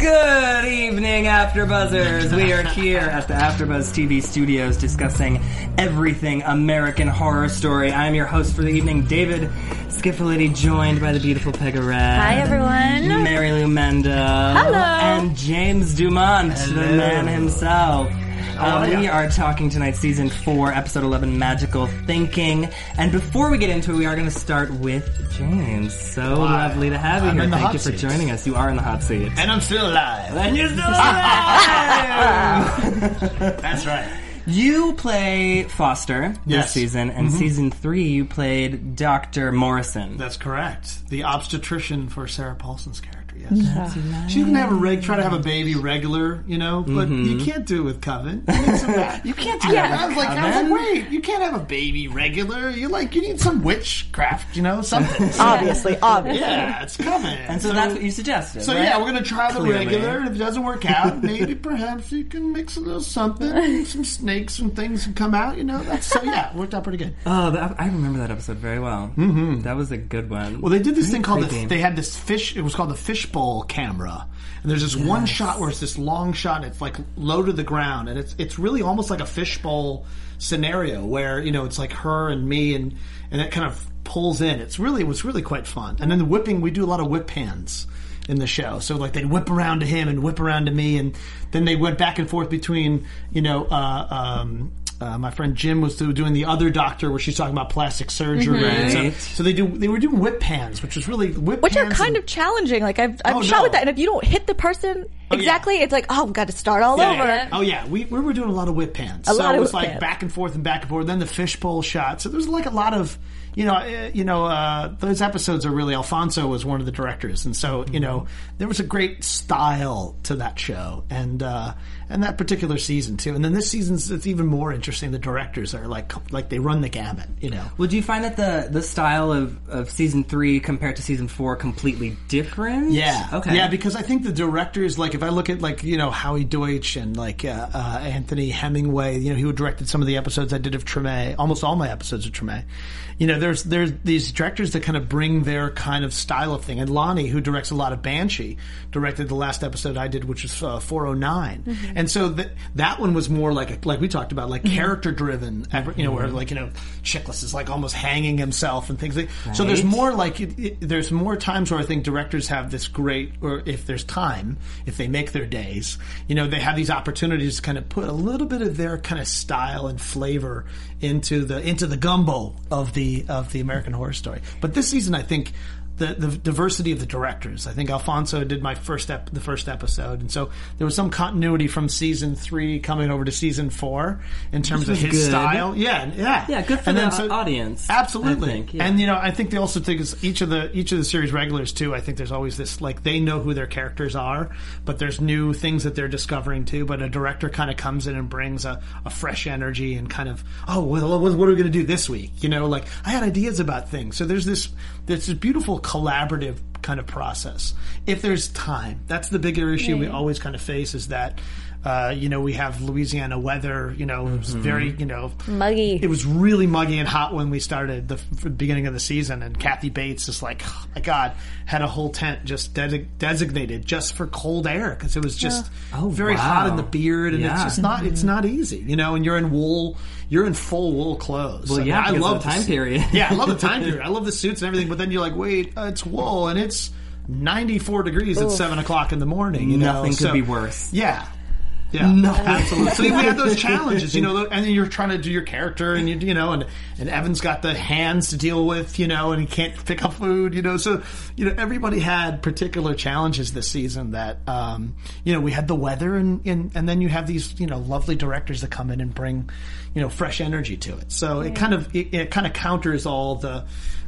Good evening, AfterBuzzers. We are here at the AfterBuzz TV studios discussing everything American Horror Story. I'm your host for the evening, David Schifilliti, joined by the beautiful Pegah Rad. Hi, everyone. Marielou Mandl. Hello. And James Dumont, the man himself. Oh, Uh, we are talking tonight, season four, episode eleven, magical thinking. And before we get into it, we are going to start with James. So lovely to have you I'm here. Thank you for seat. joining us. You are in the hot seat. And I'm still alive. And you're still alive! That's right. You play Foster this season, and season three you played Dr. Morrison. That's correct. The obstetrician for Sarah Paulson's character. Yes. She didn't have a reg. Try to have a baby regular, you know, but you can't do it with Coven. You, need some- you can't do that. I was like, I was Coven? like, wait, you can't have a baby regular. You like, you need some witchcraft, you know, something. Obviously, obviously. yeah, it's Coven. and so, that's what you suggested. So right? yeah, we're gonna try the Clearly. regular. If it doesn't work out, maybe perhaps you can mix a little something, some snakes, and things can come out. You know, that's so yeah, worked out pretty good. Oh, that, I remember that episode very well. Mm-hmm. That was a good one. Well, they did this thing called the, creepy. they had this fish. It was called the fishbowl camera, and there's this one shot where it's this long shot. And it's like low to the ground, and it's it's really almost like a fishbowl scenario where you know it's like her and me, and and it kind of pulls in. It's really it was really quite fun. And then the whipping, we do a lot of whip pans in the show. So like they'd whip around to him and whip around to me, and then they went back and forth between you know. Uh, um, uh, my friend Jim was doing the other doctor where she's talking about plastic surgery. and Right. So, so they do they were doing whip pans, which was really whip Which are kind and- of challenging. Like I've, I've Oh, shot no. with that, and if you don't hit the person yeah. exactly, it's like, oh, I've got to start all Yeah, over. yeah. Oh yeah, we, we were doing a lot of whip pans. A so lot it was like hands. back and forth and back and forth. Then the fishbowl shot. So there was like a lot of, you know, uh, you know, uh, those episodes are really. Alfonso was one of the directors, and so you know there was a great style to that show, and uh, and that particular season too. And then this season's it's even more interesting. The directors are like like they run the gamut, you know. Would you find that the the style of, of season three compared to season four completely different? Yeah. Okay. Yeah, because I think the directors, like, if I look at, like, you know, Howie Deutch and, like, uh, uh, Anthony Hemingway, you know, he directed some of the episodes I did of Treme, almost all my episodes of Treme. You know, there's there's these directors that kind of bring their kind of style of thing. And Loni, who directs a lot of Banshee, directed the last episode I did, which was uh, 409. And so that that one was more like, a, like we talked about, like mm-hmm. character driven, you know, where, mm-hmm. like, you know, Chickless is, like, almost hanging himself and things like So there's more like it, it, there's more times where I think directors have this great, or if there's time, if they make their days, you know, they have these opportunities to kind of put a little bit of their kind of style and flavor into the into the gumbo of the of the American Horror Story. But this season, I think. The, the diversity of the directors. I think Alfonso did my first ep- the first episode, and so there was some continuity from season three coming over to season four in terms of his good. style. Yeah, yeah, Yeah, good for And the then so- audience. Absolutely, think, yeah. and you know, I think they also think is each of the each of the series regulars too. I think there's always this like they know who their characters are, but there's new things that they're discovering too. But a director kind of comes in and brings a, a fresh energy and kind of oh well, what, what are we going to do this week? You know, like I had ideas about things. So there's this there's this beautiful collaborative kind of process. If there's time, that's the bigger issue we always kind of face is that Uh, you know, we have Louisiana weather. You know, it was very you know Muggy. It was really muggy and hot when we started the f- beginning of the season, and Kathy Bates just like, oh my God, had a whole tent just de- designated just for cold air because it was just Oh, very wow. hot in the beard, and it's just not it's not easy, you know. And you're in wool, you're in full wool clothes. Well, I mean, yeah, I because of love the time this- period. yeah, I love the time period. I love the suits and everything, but then you're like, wait, uh, it's wool and it's 94 degrees at seven o'clock in the morning. You know, Nothing could So- be worse. Yeah. Yeah, absolutely. So we had those challenges, you know, and then you're trying to do your character, and you, you know, and and Evan's got the hands to deal with, you know, and he can't pick up food, you know. So, you know, everybody had particular challenges this season. That, um, you know, we had the weather, and and and then you have these, you know, lovely directors that come in and bring, you know, fresh energy to it. So it kind of it, it kind of counters all the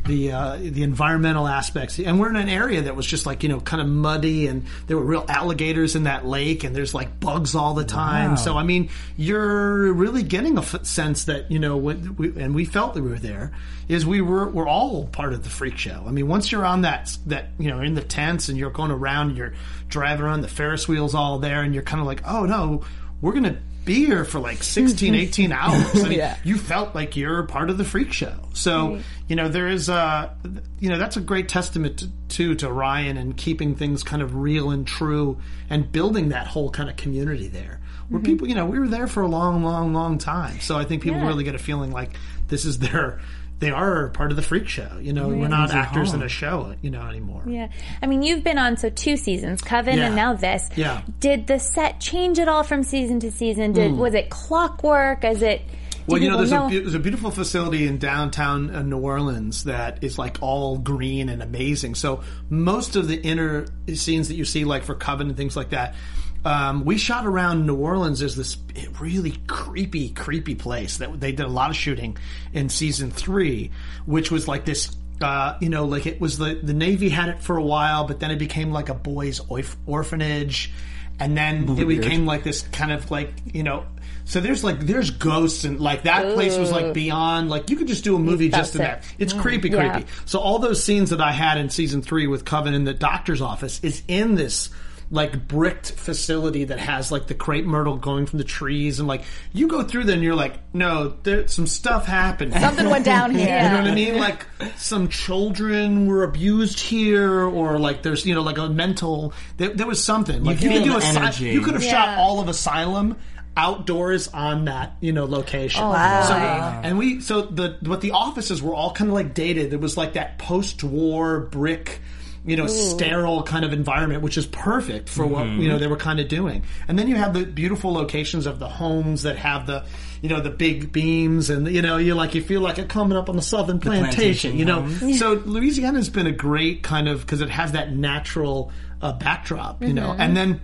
the uh, the environmental aspects. And we're in an area that was just like you know kind of muddy, and there were real alligators in that lake, and there's like bugs all the time. Wow. So I mean, you're really getting a f- sense that you know, when we, and we felt that we were there, is we were we're all part of the freak show. I mean, once you're on that that you know in the tents and you're going around, you're driving around the Ferris wheels all there, and you're kind of like, oh no, we're gonna be here for like 16 mm-hmm. 18 hours. I mean, Yeah. you felt like you're part of the freak show. So you know there is a you know that's a great testament to, to to ryan and keeping things kind of real and true and building that whole kind of community there where people you know we were there for a long long long time so i think people Yeah. really get a feeling like this is their they are part of the freak show you know we're not actors in a show you know anymore Yeah. I mean, you've been on so two seasons, Coven Yeah. and now this. Yeah. Did the set change at all from season to season? Did was it clockwork? Is it? Well, you know, people there's a, there's a beautiful facility in downtown uh, New Orleans that is like all green and amazing. So most of the inner scenes that you see, like for Coven and things like that, um, we shot around New Orleans. as this really creepy, creepy place that they did a lot of shooting in season three, which was like this. Uh, you know, like it was the the Navy had it for a while, but then it became like a boys' orph- orphanage, and then it became like this kind of like you know so there's like there's ghosts and like that place was like beyond like you could just do a movie felt just in sick. that it's creepy Yeah. creepy so all those scenes that i had in season three with coven in the doctor's office is in this like bricked facility that has like the crepe myrtle going from the trees and like you go through there and you're like no there's some stuff happened Something went down here. you know what I mean? Like some children were abused here, or like there's you know like a mental. There, there was something. Like you, feel could do a asy- You could have shot all of Asylum outdoors on that you know location. Oh, wow. So and we so the but the offices were all kind of like dated. It was like that post-war brick. You know, sterile kind of environment, which is perfect for what you know they were kind of doing. And then you have the beautiful locations of the homes that have the, you know, the big beams, and you know, you like you feel like you're coming up on the southern plantation. plantation you know, homes. so Louisiana's been a great kind of because it has that natural uh, backdrop, you know, and then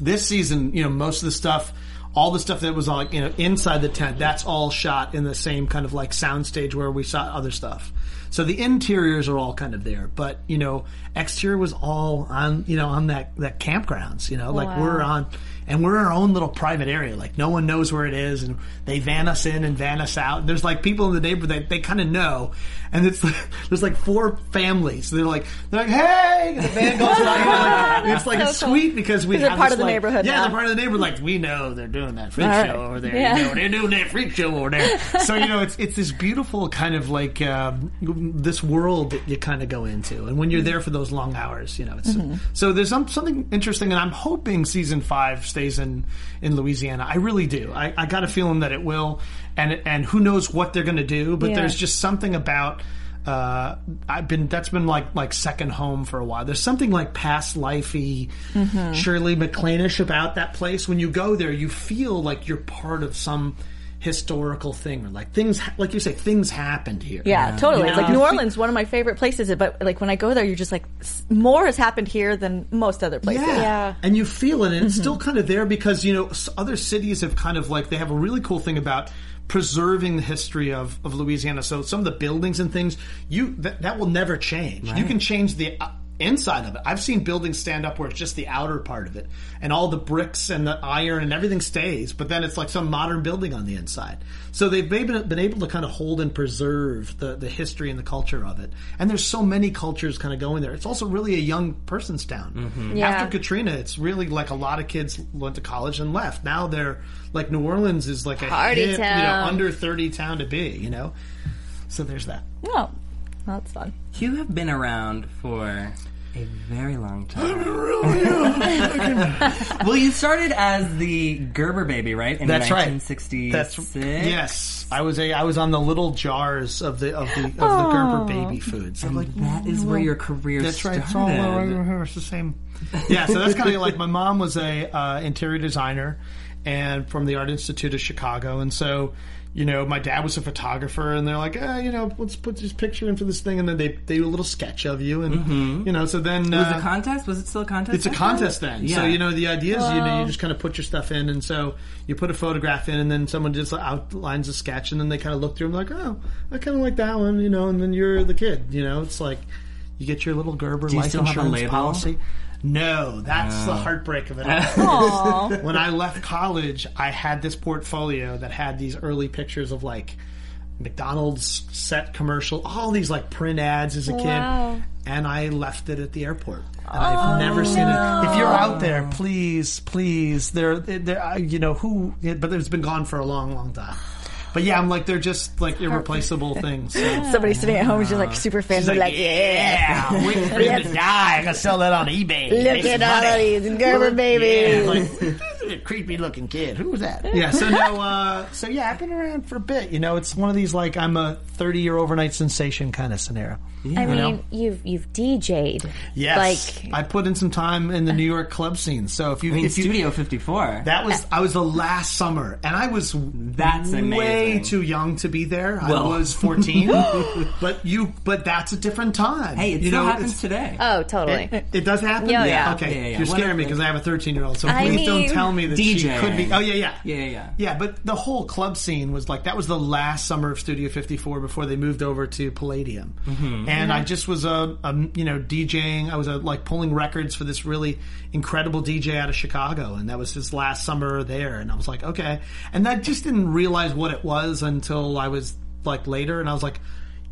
this season, you know, most of the stuff, all the stuff that was like, you know, inside the tent, that's all shot in the same kind of like soundstage where we shot other stuff. So the interiors are all kind of there, but you know, exterior was all on, you know, on that that campgrounds. You know, like Wow. we're on, and we're in our own little private area. Like no one knows where it is, and they van us in and van us out. There's like people in the neighborhood that they kind of know, and it's like, there's like four families. They're like they're like, hey, and the van goes by. Like, it's like it's So cool. sweet because we have part this, of the like- neighborhood Yeah, now. they're part of the neighborhood. Like we know they're doing that freak right. show over there. Yeah. You know, they're doing that freak show over there. so you know, it's it's this beautiful kind of like um, this world that you kind of go into, and when you're there for those long hours, you know, it's Mm-hmm. so there's some, something interesting, and I'm hoping season five stays in in Louisiana. I really do. I, I got a feeling that it will, and and who knows what they're going to do, but Yeah. there's just something about. Uh, I've been that's been like like second home for a while. There's something like past lifey, Mm-hmm. Shirley MacLainish about that place. When you go there, you feel like you're part of some historical thing, or like things, like you say, things happened here. Yeah, totally. You know? like New Orleans, one of my favorite places. But like when I go there, you're just like more has happened here than most other places. Yeah. Yeah. And you feel it, and it's still kind of there because, you know, other cities have kind of like, they have a really cool thing about preserving the history of, of Louisiana. So some of the buildings and things, you that, that will never change. You can change the inside of it. I've seen buildings stand up where it's just the outer part of it, and all the bricks and the iron and everything stays, but then it's like some modern building on the inside. So they've been, been able to kind of hold and preserve the, the history and the culture of it. And there's so many cultures kind of going there. It's also really a young person's town. Mm-hmm. Yeah. After Katrina, it's really like a lot of kids went to college and left. Now they're like New Orleans is like a Party hip, you know, under 30 town to be, you know? So there's that. Oh, that's fun. You have been around for a very long time. well, you started as the Gerber baby, right? In That's right. 1966. That's yes. I was a I was on the little jars of the of the of the Gerber baby foods. I'm like That is where your career started. that's right. started. It's all right here. It's the same. Yeah, so that's kind of like my mom was a uh, interior designer and from the Art Institute of Chicago, and so you know my dad was a photographer, and they're like, eh, you know, let's put this picture in for this thing, and then they they do a little sketch of you, and you know, so then Was uh, a contest? Was it still a contest? it's a contest then. Yeah. So you know the idea is you know you just kind of put your stuff in, and so you put a photograph in, and then someone just outlines a sketch, and then they kind of look through and like, oh, I kind of like that one, you know, and then you're the kid, you know. It's like you get your little Gerber Do you life still have a insurance label? policy. No, that's the heartbreak of it. all. When I left college, I had this portfolio that had these early pictures of like McDonald's set commercial, all these like print ads as a Wow. kid, and I left it at the airport. And I've never seen it. If you're out there, please, please, they're, they're, uh, you know, who, but it's been gone for a long, long time. But yeah, I'm like, they're just like irreplaceable things. So. Somebody sitting at home is just like super. She's They're like, yeah. yeah, wait for him to die. I gotta sell that on eBay. Look at all money." these Gerber babies. Yeah, like, creepy looking kid. Who was that? Yeah. So no. Uh, so yeah, I've been around for a bit. You know, it's one of these like I'm a 30 year overnight sensation kind of scenario. I mean, know? you've you've DJ'd. Yes. Like I put in some time in the New York club scene. So if you I mean, if you Studio 54. that was I was the last summer, and I was That's way amazing. too young to be there. Well. I was 14, but you but that's a different time. hey, it you still know, happens today. oh, totally. It, it does happen. Yeah, yeah. Okay, Yeah, yeah, yeah. you're What scaring me because I have a 13 year old. So I please don't mean- tell me that she DJ. could be. Oh yeah, yeah, Yeah, yeah, yeah. But the whole club scene was like that was the last summer of Studio 54 before they moved over to Palladium, Mm-hmm. and I just was a, a you know DJing. I was a, like pulling records for this really incredible DJ out of Chicago, and that was his last summer there. And I was like, okay, and I just didn't realize what it was until I was like later, and I was like,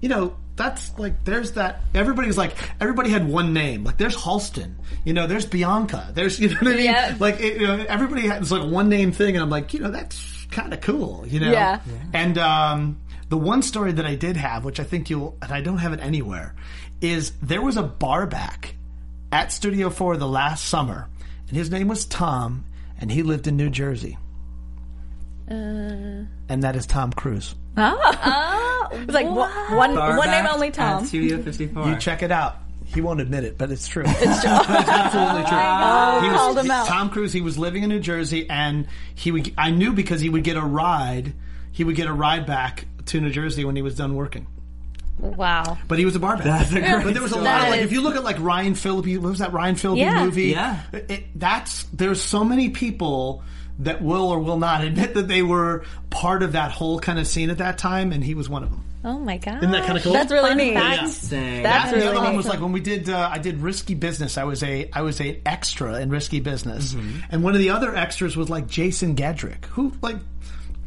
you know. That's like there's that everybody's like everybody had one name like there's Halston you know there's Bianca there's you know what I mean Yeah. like it, you know everybody has like one name thing and I'm like you know that's kind of cool you know Yeah. and um, the one story that I did have which I think you'll and I don't have it anywhere is there was a bar back at Studio 4 the last summer and his name was Tom and he lived in New Jersey Uh... and that is Tom Cruise Oh, It's like one, one, one name Barback only at Tom. Studio 54. You check it out. He won't admit it, but it's true. It's true. it's absolutely true. he was, called him out. Tom Cruise. He was living in New Jersey, and he would. I knew because he would get a ride. He would get a ride back to New Jersey when he was done working. wow. But he was a barback. That's a great but there was a story. lot of That like is- if you look at like Ryan Phillippe, what was that Ryan Phillippe Yeah. movie? Yeah. It, that's there's so many people that will or will not admit that they were part of that whole kind of scene at that time, and he was one of them. Oh my god. Isn't that kind of cool? That's really neat. fact. Yeah. Interesting. That's and the really other one was like when we did uh, I did Risky Business. I was a I was a extra in Risky Business, Mm-hmm. and one of the other extras was like Jason Gedrick, who like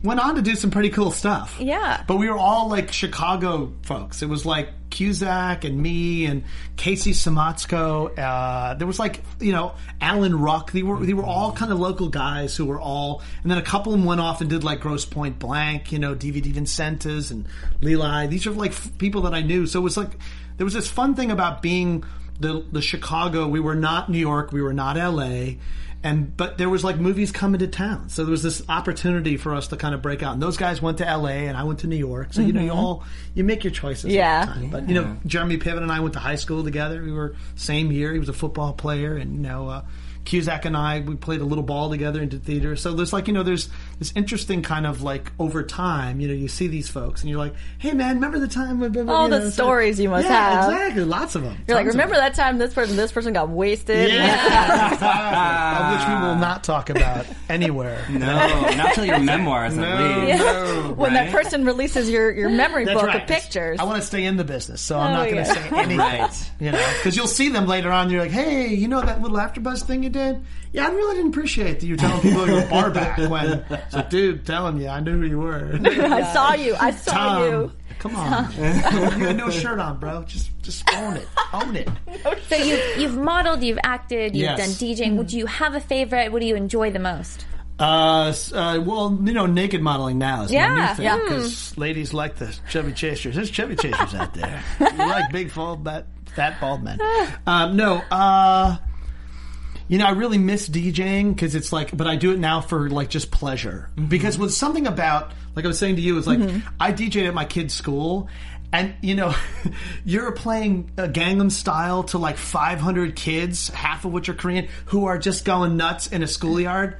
went on to do some pretty cool stuff. Yeah. but we were all like Chicago folks. It was like Cusack and me and Casey Siemaszko. Uh, there was like you know Alan Ruck. They were they were all kind of local guys who were all, and then a couple of them went off and did like Grosse Pointe Blank, you know, D.V. DeVincentis and Leli. These are like f- people that I knew. So it was like there was this fun thing about being the the Chicago. We were not New York. We were not L.A. And but there was like movies coming to town, so there was this opportunity for us to kind of break out. And those guys went to L.A. and I went to New York. So you know, you all you make your choices. at Yeah. the time. But you know, Jeremy Piven and I went to high school together. We were same year. He was a football player, and you know, uh, Cusack and I we played a little ball together and did theater. So there's like you know there's this interesting kind of like over time you know you see these folks and you're like, hey man, remember the time? When, when, All you the know, it's stories you must yeah, have. exactly, lots of them. You're like, remember that time this person, this person got wasted? Yeah, of which we will not talk about anywhere. No, not till your memoirs at least. no. When that person releases your, your memory That's book right. of pictures. I want to stay in the business, so I'm Oh, not going to say anything. Right. You know, because you'll see them later on. You're like, hey, you know that little AfterBuzz thing you did? Yeah, I really didn't appreciate that you telling people you were bar back when. So, dude, telling you, I knew who you were. I saw you. I saw Tom, you. come on, you had no shirt on, bro. Just, just own it, own it. So you've you've modeled, you've acted, you've Yes. done DJing. Do you have a favorite? What do you enjoy the most? Uh, uh, well, you know, naked modeling now is my Yeah. new thing Yeah. because ladies like the Chevy Chasers. There's Chevy Chasers out there. you like big, bald, fat, fat, bald men. Um, no, uh, you know, I really miss DJing because it's like, but I do it now for like just pleasure. Mm-hmm. Because with something about, like I was saying to you, is like mm-hmm. I DJed at my kid's school. And you know, you're playing a Gangnam Style to like 500 kids, half of which are Korean, who are just going nuts in a schoolyard.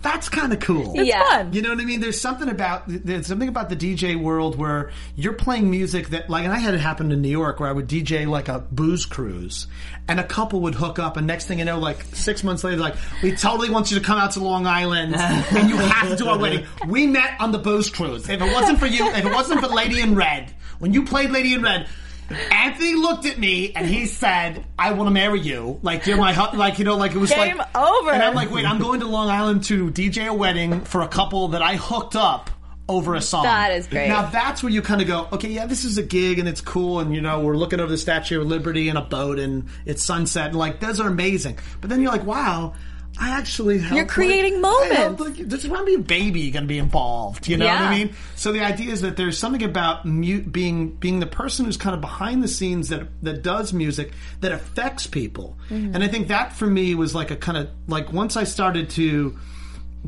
That's kind of cool. It's Yeah. fun. You know what I mean? There's something about there's something about the DJ world where you're playing music that like, and I had it happen in New York where I would DJ like a booze cruise, and a couple would hook up, and next thing you know, like six months later, like we totally want you to come out to Long Island, and you have to do our wedding. We met on the booze cruise. If it wasn't for you, if it wasn't for Lady in Red, when you played Lady in Red. Anthony looked at me and he said, "I want to marry you." Like you're my, hu- like you know, like it was Game like over. And I'm like, wait, I'm going to Long Island to DJ a wedding for a couple that I hooked up over a song. That is great. Now that's where you kind of go, okay, yeah, this is a gig and it's cool, and you know, we're looking over the Statue of Liberty in a boat and it's sunset, and like those are amazing. But then you're like, wow. I actually helped, You're creating like, I helped, moments. like, there's going to be a baby going to be involved. You know what I mean? So the idea is that there's something about being being the person who's kind of behind the scenes that that does music that affects people. Mm-hmm. And I think that for me was like a kind of like once I started to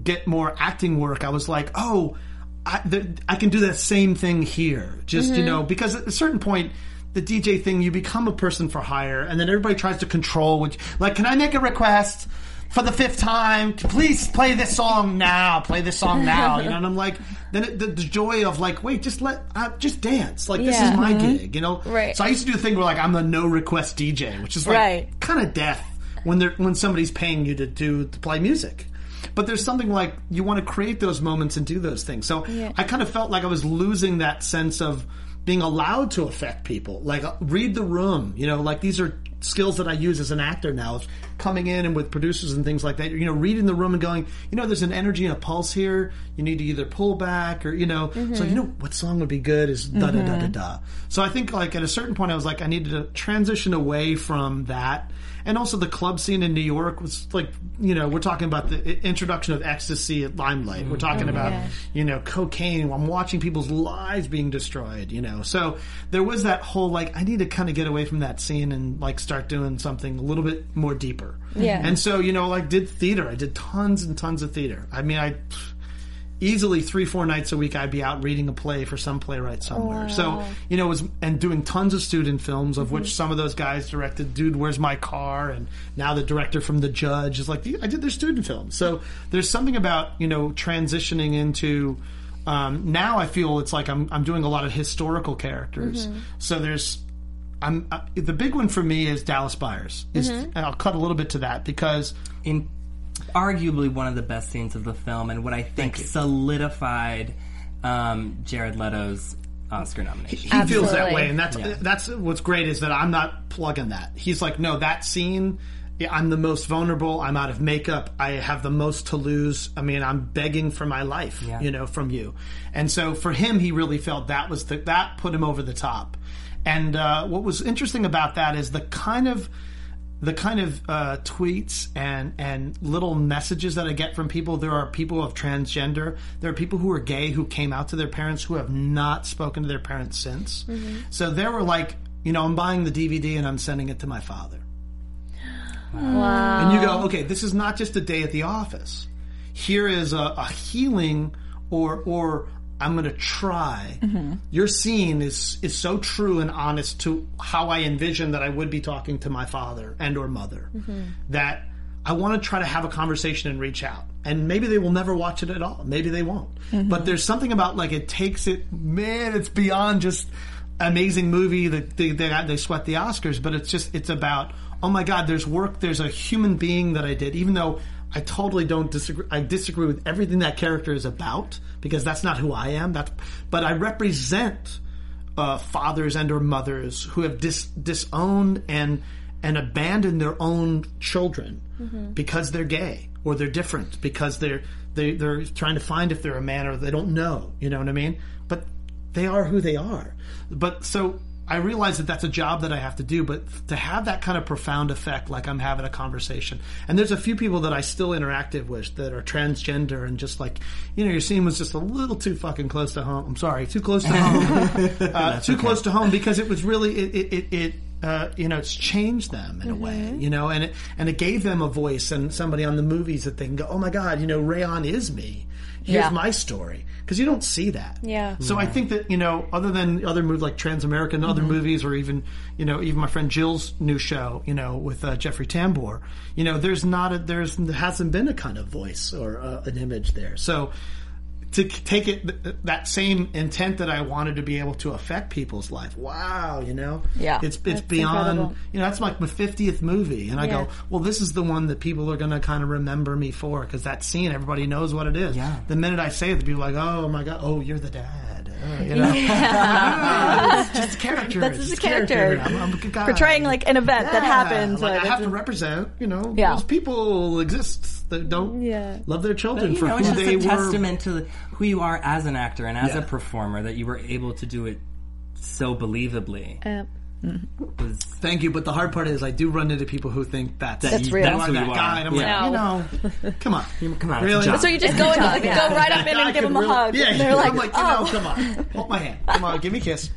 get more acting work, I was like, oh, I, the, I can do that same thing here. Just you know, because at a certain point. The DJ thing, you become a person for hire, and then everybody tries to control. Which, like, can I make a request? For the fifth time, please play this song now. Play this song now. You know, and I'm like, then it, the, the joy of like, wait, just let, uh, just dance. Like this Yeah. is my gig. You know, Right. So I used to do the thing where like I'm the no request DJ, which is like Right. kind of death when they're when somebody's paying you to do to play music. But there's something like you want to create those moments and do those things. So I kind of felt like I was losing that sense of being allowed to affect people. Like uh, read the room, you know, like these are skills that I use as an actor now. Of coming in and with producers and things like that, you know, reading the room and going, you know, there's an energy and a pulse here. You need to either pull back or you know, so mm-hmm. you know what song would be good is da da da da mm-hmm. da. So I think like at a certain point I was like I needed to transition away from that. And also the club scene in New York was like, you know, we're talking about the introduction of ecstasy at Limelight. We're talking mm-hmm. about, you know, cocaine. I'm watching people's lives being destroyed, you know. So there was that whole like, I need to kind of get away from that scene and like start doing something a little bit more deeper. Yeah. And so, you know, like did theater. I did tons and tons of theater. I mean, I easily three four nights a week i'd be out reading a play for some playwright somewhere. So you know was and doing tons of student films of which some of those guys directed dude where's my car? And now the director from the judge is like i did their student films so there's something about you know transitioning into um, now i feel it's like I'm, I'm doing a lot of historical characters. So there's I'm uh, the big one for me is Dallas Buyers. Is and I'll cut a little bit to that because in arguably one of the best scenes of the film, and what I think solidified um, Jared Leto's Oscar nomination. he feels that way, and that's Yeah. that's what's great is that I'm not plugging that. He's like, no, that scene. I'm the most vulnerable. I'm out of makeup. I have the most to lose. I mean, I'm begging for my life, Yeah. you know, from you. And so for him, he really felt that was the, that put him over the top. And uh, what was interesting about that is the kind of the kind of uh, tweets and and little messages that I get from people. There are people of transgender. There are people who are gay who came out to their parents who have not spoken to their parents since. So there were like, you know, I'm buying the DVD and I'm sending it to my father. Wow. And you go, okay, this is not just a day at the office. Here is a, a healing, or or I'm going to try. Mm-hmm. Your scene is is so true and honest to how I envisioned that I would be talking to my father and or mother mm-hmm. that I want to try to have a conversation and reach out. And maybe they will never watch it at all. Maybe they won't. Mm-hmm. But there's something about like it takes it, man, it's beyond just amazing movie that they, they, they sweat the Oscars, but it's just, it's about, oh my God, there's work, there's a human being that I did, even though I totally don't disagree. I disagree with everything that character is about because that's not who I am. That's, but I represent uh, fathers and or mothers who have dis- disowned and and abandoned their own children because they're gay or they're different because they're they, they're trying to find if they're a man or they don't know. You know what I mean? But they are who they are. But so I realize that that's a job that I have to do, but to have that kind of profound effect, like I'm having a conversation, and there's a few people that I still interactive with that are transgender and just like, you know, your scene was just a little too fucking close to home. I'm sorry, too close to home, uh, too close to home because it was really it it. it, it uh, you know, it's changed them in a way, you know, and it and it gave them a voice and somebody on the movies that they can go, oh my god, you know, Rayon is me. Here's Yeah. my story because you don't see that. Yeah. So I think that you know, other than other movies like Transamerican, other movies, or even you know, even my friend Jill's new show, you know, with uh, Jeffrey Tambor, you know, there's not a there's there hasn't been a kind of voice or uh, an image there. So to take it th- that same intent that I wanted to be able to affect people's life. Wow, you know, Yeah. it's it's beyond. incredible. You know, that's like my fiftieth movie, and I Yeah. go, well, this is the one that people are going to kind of remember me for because that scene, everybody knows what it is. Yeah. The minute I say it, the people are like, oh my god, oh, you're the dad. Uh, you know, Ah, it's just a character. That's It's just a character. character. I'm, I'm a good guy. Portraying like an event that happens. Like, uh, I have to represent, you know, Yeah. those people exist that don't Yeah. love their children you for know, who it's just they a were. testament to who you are as an actor and as Yeah. a performer that you were able to do it so believably. Uh, Was- Thank you, but the hard part is I do run into people who think that's That That's you- real. That's who that you are. guy, and I'm Yeah. like, you know, come on, Come on, really? So you just go and go right up in and give could them a really- hug. Yeah, and they're like, I'm like, you oh. know, come on, hold my hand, come on, give me a kiss.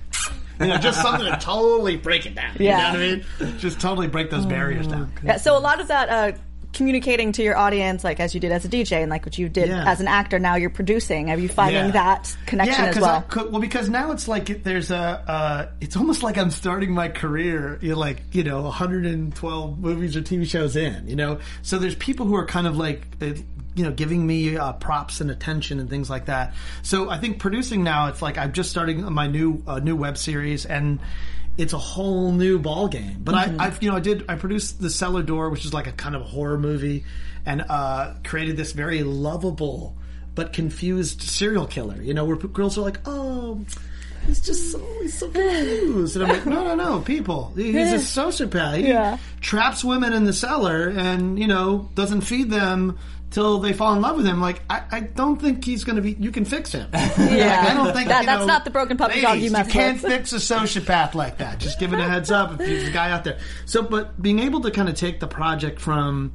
You know, just something to totally break it down. Yeah. You know what I mean? Just totally break those barriers down. Yeah, so a lot of that uh, communicating to your audience, like as you did as a DJ and like what you did Yeah. as an actor, now you're producing. Are you finding Yeah. that connection yeah, as well? I well, because now it's like it- there's a. Uh, it's almost like I'm starting my career. You know, like you know, 112 movies or TV shows in. You know, so there's people who are kind of like. Uh, you know, giving me uh, props and attention and things like that. So I think producing now, it's like I'm just starting my new uh, new web series, and it's a whole new ball game. But I, I've you know I did I produced the Cellar Door, which is like a kind of a horror movie, and uh, created this very lovable but confused serial killer. You know, where p- girls are like, oh. He's just so he's so confused, and I'm like, no, no, no, people. He's a sociopath. He Yeah. traps women in the cellar, and you know doesn't feed them till they fall in love with him. Like, I, I don't think he's going to be. You can fix him. Yeah. Like, I don't think That- that's know, not the broken puppy dog you mess You can't with. fix a sociopath like that. Just give it a heads up if there's a guy out there. So, but being able to kind of take the project from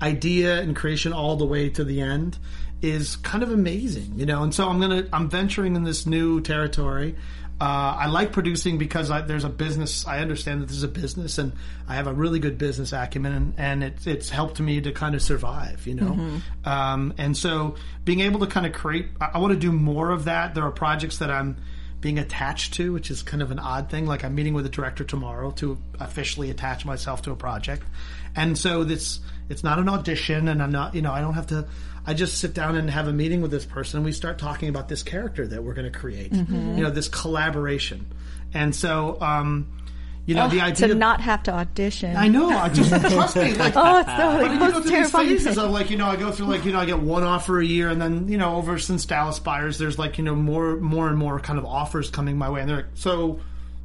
idea and creation all the way to the end is kind of amazing, you know. And so I'm gonna I'm venturing in this new territory. Uh, I like producing because I, there's a business. I understand that there's a business, and I have a really good business acumen, and, and it's it's helped me to kind of survive, you know. Um, and so being able to kind of create, I, I want to do more of that. There are projects that I'm being attached to, which is kind of an odd thing. Like I'm meeting with a director tomorrow to officially attach myself to a project, and so this it's not an audition, and I'm not you know I don't have to. I just sit down and have a meeting with this person, and we start talking about this character that we're going to create. You know, this collaboration, and so um, you know the idea to not have to audition. I know. I just trust me. Like, Oh, it's so like you go most through these terrifying. phases thing. of like you know I go through like you know I get one offer a year and then you know over since Dallas Buyers, there's like you know more more and more kind of offers coming my way and they're like so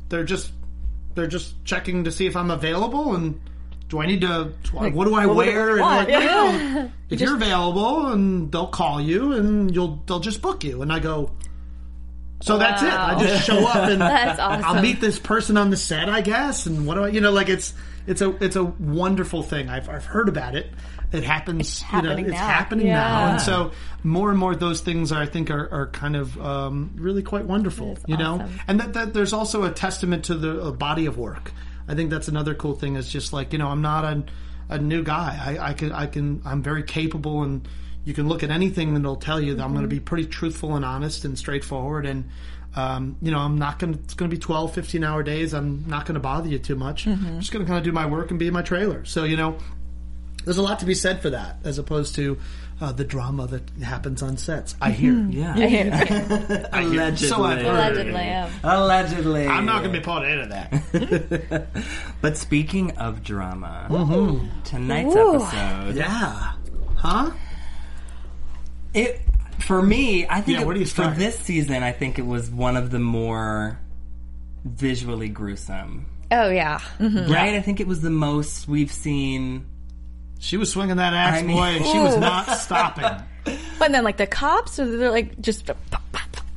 they're just they're just checking to see if I'm available and do I need to what do I what wear you and like Yeah. no, if you're available and they'll call you and you'll they'll just book you and I go so that's it. I just show up and That's I'll meet this person on the set, I guess, and what do I, you know, like it's it's a it's a wonderful thing. I've I've heard about it. It happens. you know, happening it's happening Yeah. now, and so more and more of those things are, I think are, are kind of um, really quite wonderful. That's you know, and that, that there's also a testament to the body of work. I think that's another cool thing. Is just like you know, I'm not a a new guy. I, I can I can I'm very capable and. You can look at anything and it'll tell you that I'm going to be pretty truthful and honest and straightforward and um, you know, I'm not going to, it's going to be 12, 15 hour days. I'm not going to bother you too much. I'm just going to kind of do my work and be in my trailer. So, you know, There's a lot to be said for that, as opposed to uh, the drama that happens on sets. I hear. Mm-hmm. Yeah. I hear. Allegedly. So I've heard. Allegedly, yeah. Allegedly. I'm not going to be part of any of that. But speaking of drama, mm-hmm. tonight's Ooh. episode, yeah. Huh? it for me, I think Yeah, it- where do you for this season, I think it was one of the more visually gruesome. Oh yeah. Mm-hmm. Right? I think it was the most we've seen. She was swinging that axe, I mean- boy, and she was not stopping. But then, like the cops, they're like just.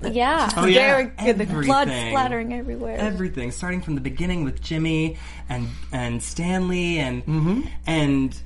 Yeah. Oh, yeah. Very- the blood splattering everywhere. everything, starting from the beginning with Jimmy and and Stanley and mm-hmm. and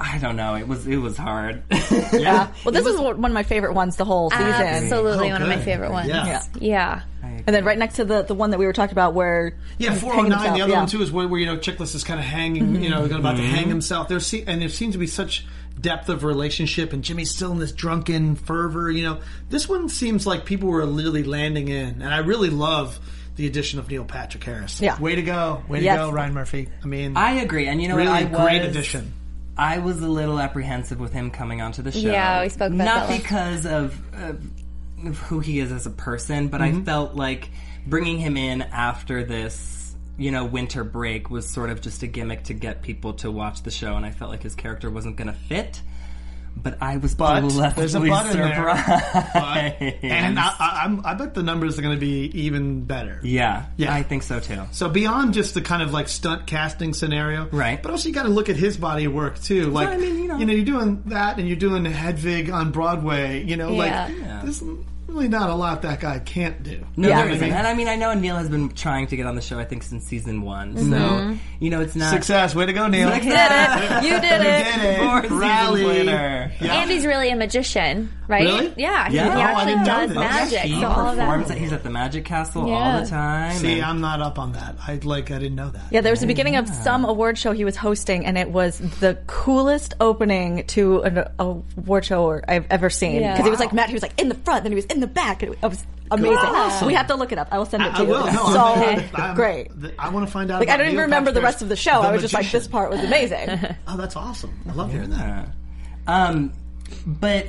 I don't know. It was it was hard. yeah. Well, this is one of my favorite ones the whole season. Absolutely Oh, one of my favorite ones. Yeah. Yeah. Yeah. And then right next to the the one that we were talking about, where Yeah, he's four hanging hundred nine. The other yeah. one too is where, where you know Chickless is kind of hanging, you know, about to mm-hmm. hang himself. There's se- and there seems to be such depth of relationship, and Jimmy's still in this drunken fervor. You know, this one seems like people were literally landing in, and I really love the addition of Neil Patrick Harris. Yeah. way to go, way Yes. to go, Ryan Murphy. I mean, I agree, and you know really what? I great addition. I was a little apprehensive with him coming onto the show. Yeah, we spoke about not that last- because of, of of who he is as a person, but Mm-hmm. I felt like bringing him in after this. You know, winter break was sort of just a gimmick to get people to watch the show, and I felt like his character wasn't going to fit. But I was But pleasantly there's a but in there. surprised. And I, I, I'm, bet the numbers are going to be even better. yeah, Yeah. I think so too. So beyond just the kind of like stunt casting scenario, Right. But also you got to look at his body of work too. Like I mean, you know. you're doing that, and you're doing Hedwig on Broadway. You know, Yeah. like Yeah. there's really not a lot that guy can't do. No, Yeah. there isn't. And I mean, I know Neil has been trying to get on the show, I think, since season one. Mm-hmm. So, you know, it's not. Success, way to go, Neil. You did it. You did it. Four seasons Rally. later. Yeah. And he's really a magician, right? Really? Yeah. He, Yeah. he Oh, I actually didn't know does this. magic. He so all of performs. that. He's at the Magic Castle all the time. See, and- I'm not up on that. I like. I didn't know that. Yeah, there was the beginning of some award show he was hosting, and it was the coolest opening to an award show I've ever seen. Yeah. Because he was like Matt, he was like in the front, then he was in the back. and It was amazing. Awesome. We have to look it up. I will send it to I, I you. will. No, so I'm- I'm- great. I want to find out. Like I about don't even remember the rest of the show. the I was just like, this part was amazing. Oh, that's awesome. I love hearing that. Um, but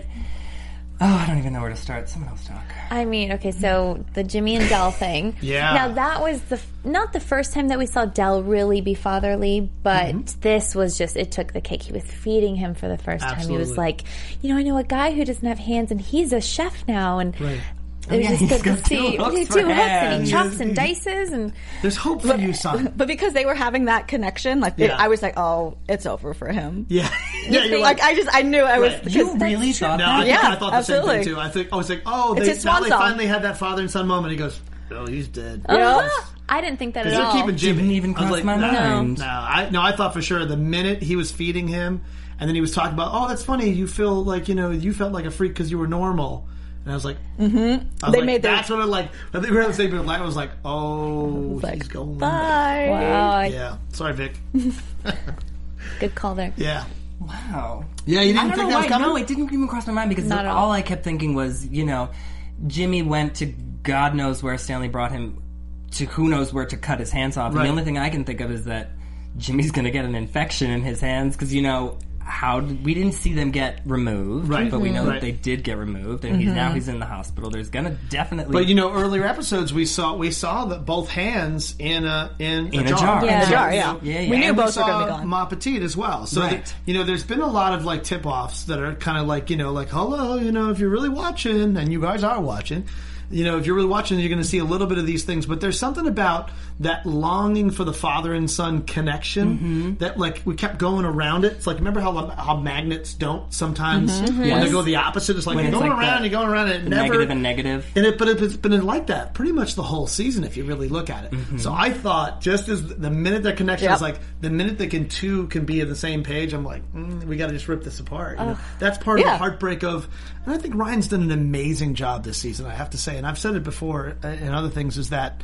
oh, I don't even know where to start. Someone else talk. I mean, okay, so the Jimmy and Dell thing. Yeah. Now that was the not the first time that we saw Dell really be fatherly, but Mm-hmm. this was just it took the cake. He was feeding him for the first time. He was like, you know, I know a guy who doesn't have hands, and he's a chef now, and. Right. It was yeah, just he's good got to two see hooks two for hooks, and hands. he chops and dices, and There's hope for you, son. but because they were having that connection, like it- Yeah. I was like, oh, it's over for him. Yeah. yeah. You're Like I just I knew I was. Right. You really true. thought No, that? I, Yeah, I thought the same thing too. I think I was like, oh, they, now they finally had that father and son moment. He goes, oh, he's dead. Oh, yeah. I didn't think that at They're all. keeping Jimmy. Didn't even I was cross like, my no, mind. No, I no, I thought for sure the minute he was feeding him, and then he was talking about, oh, that's funny. You feel like you know you felt like a freak because you were normal. And I was like, mm-hmm. They made their- that's what I like. I think we were on the same page. I was like, oh, Like, he's going. Bye. Wow, I- Yeah. Sorry, Vic. good call there. Yeah. Wow. Yeah, you didn't don't think know that was why. coming. No, it didn't even cross my mind because Not all all. I kept thinking was, you know, Jimmy went to God knows where Stanley brought him to who knows where to cut his hands off. And the only thing I can think of is that Jimmy's going to get an infection in his hands because, you know, how did, we didn't see them get removed, Right. but we know Right. that they did get removed, and he's now mm-hmm. he's in the hospital. There's going to definitely But you know, earlier episodes we saw we saw that both hands in a in, In a jar. jar. Yeah. In the jar, Yeah, yeah. yeah, yeah. We knew And both we were going to be gone. Ma Petite as well. So Right. that, you know, there's been a lot of like tip offs that are kind of like you know, like hello, you know, if you're really watching, and you guys are watching. You know, if you're really watching, you're going to see a little bit of these things. But there's something about that longing for the father and son connection Mm-hmm. that, like, we kept going around it. It's like, remember how how magnets don't sometimes when Yes. they go the opposite? It's like When you're going like around, you're going around, and it never negative and negative. and it, but it, it's been like that pretty much the whole season if you really look at it. Mm-hmm. So I thought just as the minute their connection is like the minute they can two can be on the same page, I'm like, mm, we got to just rip this apart. Know? That's part of the heartbreak of, and I think Ryan's done an amazing job this season. I have to say, and I've said it before uh, and other things is that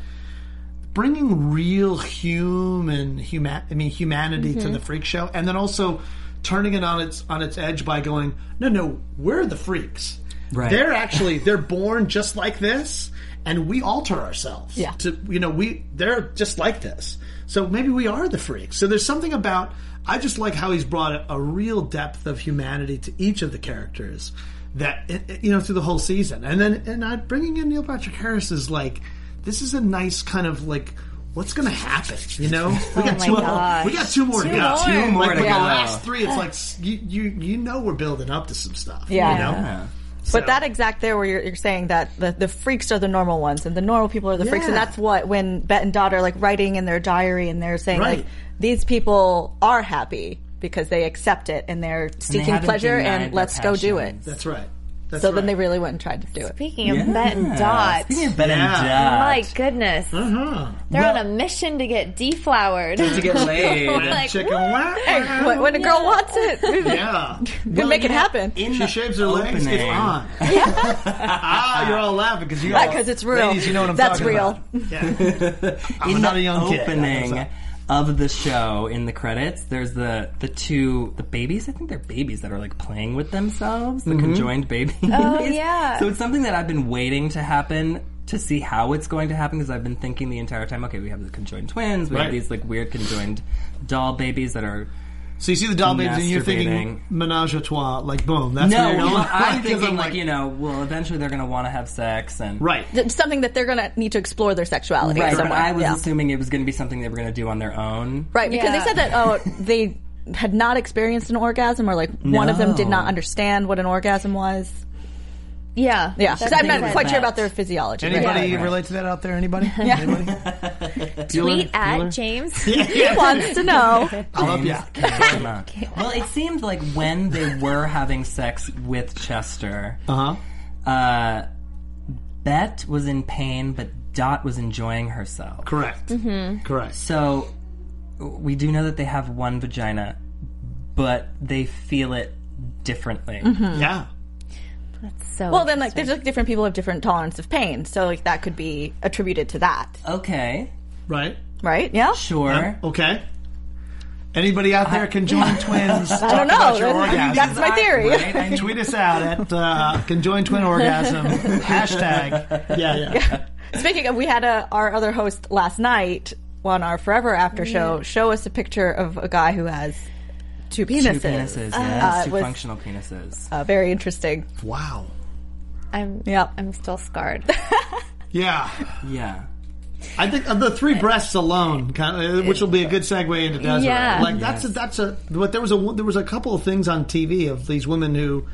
bringing real human human I mean humanity to mm-hmm. the freak show and then also turning it on its on its edge by going no no we're the freaks. Right. they're actually they're born just like this and we alter ourselves Yeah. to you know we they're just like this. So maybe we are the freaks. So there's something about I just like how he's brought a, a real depth of humanity to each of the characters that it- it- you know through the whole season, and then and I, bringing in Neil Patrick Harris is like this is a nice kind of like. What's going to happen? You know, we got oh my two. gosh. We got two more Two to go. more. Two more like, to go. The last three, it's like you, you you know we're building up to some stuff. Yeah. you know? Yeah. So- But that exact there where you're, you're saying that the, the freaks are the normal ones and the normal people are the freaks, and that's what when Bette and Dot are like writing in their diary and they're saying Right. like these people are happy because they accept it and they're seeking haven't pleasure and let's go do it. that's right. That's So right. then they really went and tried to do it. Speaking of Bette and Dot, Speaking of Bette Yeah. and Dot. my goodness, Uh-huh. they're on a mission to get deflowered. to get laid. Like, chicken. Wah, When, when a girl wants it, Yeah. we make it happen. In She the shaves her legs. It's opening- on. ah, you're all laughing because you all, Because it's real. Ladies, you know what I'm That's talking real. about. Yeah. I'm in not a young kid. Opening of the show in the credits there's the the two the babies i think they're babies that are like playing with themselves the mm-hmm. conjoined babies Oh, yeah. so it's something that i've been waiting to happen to see how it's going to happen because i've been thinking the entire time okay we have the conjoined twins we Right. have these like weird conjoined doll babies that are So you see the doll babies and you're thinking menage a trois, like boom. That's no where you're going. i'm Because thinking like, you know well eventually they're going to want to have sex and right. Something that they're going to need to explore their sexuality Right, but. I was yeah. assuming it was going to be something they were going to do on their own. Right, because Yeah. they said that oh they had not experienced an orgasm or like one of them did not understand what an orgasm was. Yeah, Yeah, That's so I'm not quite said. sure about their physiology. Anybody Right. relate to that out there? Anybody? Anybody? Tweet at James. He wants to know. I'll help you out. Come on. Well, it seemed like when they were having sex with Chester, Uh huh. uh, Bette was in pain, but Dot was enjoying herself. Correct. Mm-hmm. Correct. So we do know that they have one vagina, but they feel it differently. Yeah. So Well, then like there's like different people have different tolerance of pain, so like that could be attributed to that, Okay, Right. right? Yeah. sure. Okay. Anybody out there can join twins? I don't know. About your That's, that's my theory. Right? I mean, Tweet us out at uh, conjoined twin orgasm hashtag. Yeah, yeah. Speaking of, we had a, our other host last night on our Forever After show show us a picture of a guy who has two penises. two penises, yes, Uh, two functional penises. Uh, very interesting. Wow. I'm Yep. I'm still scarred. Yeah. yeah. I think of the three breasts alone, kind of, which will be a good segue into Desiree. Yeah. Like that's a, that's a. But there was a there was a couple of things on TV of these women who,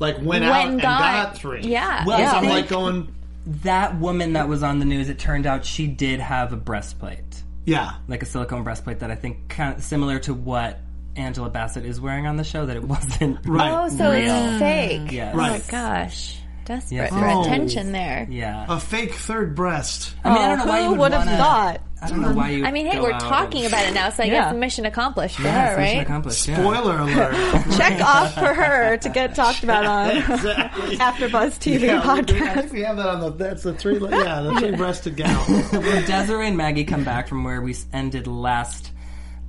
like, went out and got- got three. yeah. Well, So I I'm like going, that woman that was on the news, it turned out she did have a breastplate. yeah, like a silicone breastplate that I think kind of similar to what Angela Bassett is wearing on the show. That it wasn't Right. oh, so real. it's fake. Yes. Oh my Right. gosh, desperate Yes. for Oh. attention there. Yeah. a fake third breast. I mean, I don't know why who you would would have wanna- thought? I don't know why you. I mean, hey, we're talking and- about it now, so I Yeah. guess mission accomplished for Yeah, her, mission right? accomplished. Yeah. Spoiler alert. Check off for her to get talked about on exactly. AfterBuzz TV Yeah, I podcast. think we have that on the. That's the three. Yeah, the three breasted gal. When Desiree and Maggie come back from where we ended last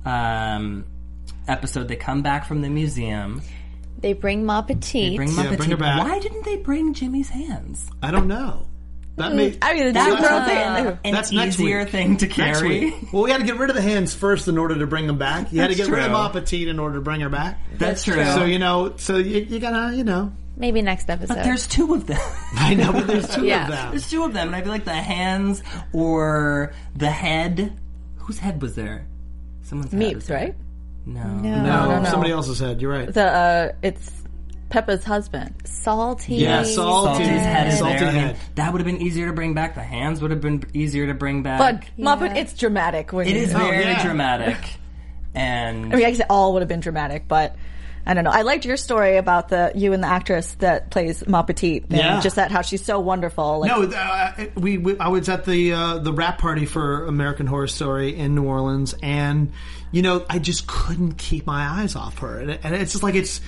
um, episode, they come back from the museum. They bring Ma Petite. They Bring Yeah, Muppets. bring her back. Why didn't they bring Jimmy's hands? I don't know. That may. I mean, the That two was girl uh, an That's next easier week. thing to carry. Well, we had to get rid of the hands first in order to bring them back. You had to That's get rid of true. Ma Petite in order to bring her back. That's true. So you know, so you, you gotta, you know. Maybe next episode. but there's two of them. I know, but there's two Yeah. of them. There's two of them, and I feel like the hands or the head. Whose head was there? Someone's head. Meeps, right? No. no, No, no, no. somebody else's head. You're right. The uh, it's Pepper's husband. salty. Yeah, salty. Salty's head is Salty there. I mean, head. that would have been easier to bring back. The hands would have been easier to bring back. But Yeah. Muppet, it's dramatic. When it you- is Oh, very yeah. dramatic. And I mean, I guess it all would have been dramatic, but I don't know. I liked your story about the you and the actress that plays Ma Petite, and Yeah. just that how she's so wonderful. Like, No, uh, we, we I was at the uh, the rap party for American Horror Story in New Orleans, and you know I just couldn't keep my eyes off her, and, and it's just like it's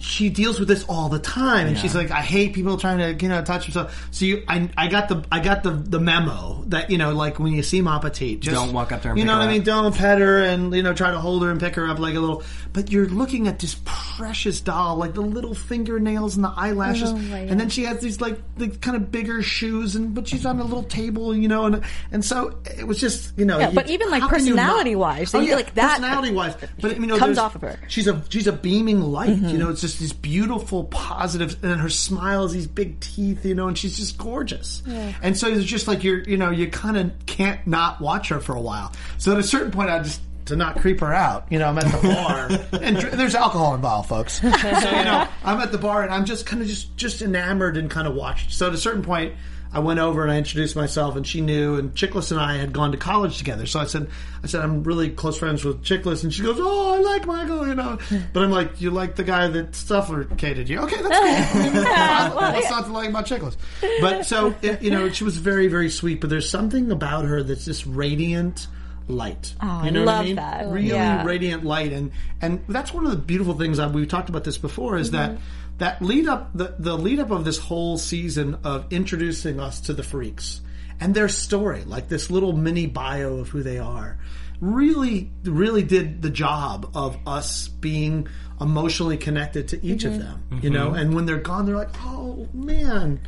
she deals with this all the time, and she's like, "I hate people trying to you know touch themselves." So you, I, I got the, I got the the memo that you know, like when you see Ma Petite, just Don't walk up to her and you pick know her what I mean? Don't pet her and you know try to hold her and pick her up like a little. But you're looking at this precious doll, like the little fingernails and the eyelashes, Oh, my and then she has these like the kind of bigger shoes, and but she's on a little table, you know, and and so it was just you know, Yeah, you- but even, like, how can you not- personality-wise, oh, you- yeah, like, that personality wise, but you know, comes off of her. She's a she's a beaming light. Mm-hmm. You know, it's just this beautiful, positive, and her smile is these big teeth. You know, and she's just gorgeous. And so it's just like you're, you know, you kind of can't not watch her for a while. So at a certain point, I just to not creep her out. You know, I'm at the bar, and dr- there's alcohol involved, folks. So you know, I'm at the bar, and I'm just kind of just just enamored and kind of watched. So at a certain point. I went over and I introduced myself, and she knew. And Chiklis and I had gone to college together, so I said, "I said I'm really close friends with Chiklis," and she goes, "Oh, I like Michael," you know. But I'm like, "You like the guy that suffocated you? Okay, that's cool. That's not to like about Chiklis." But so it, you know, she was very, very sweet. But there's something about her that's just radiant light. Oh, you I know what I love mean? that. Really Yeah. radiant light, and and that's one of the beautiful things that we've talked about this before is that mm-hmm. That lead up the the lead up of this whole season of introducing us to the freaks and their story, like this little mini bio of who they are, really really did the job of us being emotionally connected to each of them. You know, and when they're gone, they're like, oh man.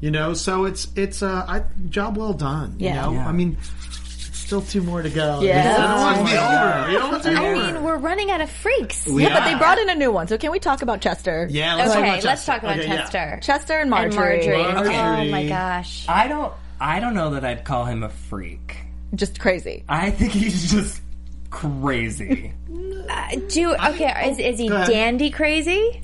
You know, so it's it's uh, job well done. You Yeah. know, Yeah. I mean, still two more to go. Yeah. I don't want to be over. You don't want to be I over. mean, we're running out of freaks. Yeah, but they Yeah. brought in a new one. So can we talk about Chester? yeah, let's okay, talk about let's Chester. talk about Okay, yeah. Chester. Chester and And Marjorie. Marjorie. Marjorie. Oh my gosh. I don't. I don't know that I'd call him a freak. Just crazy. I think he's just crazy. Do okay? Is is he Go ahead. dandy crazy?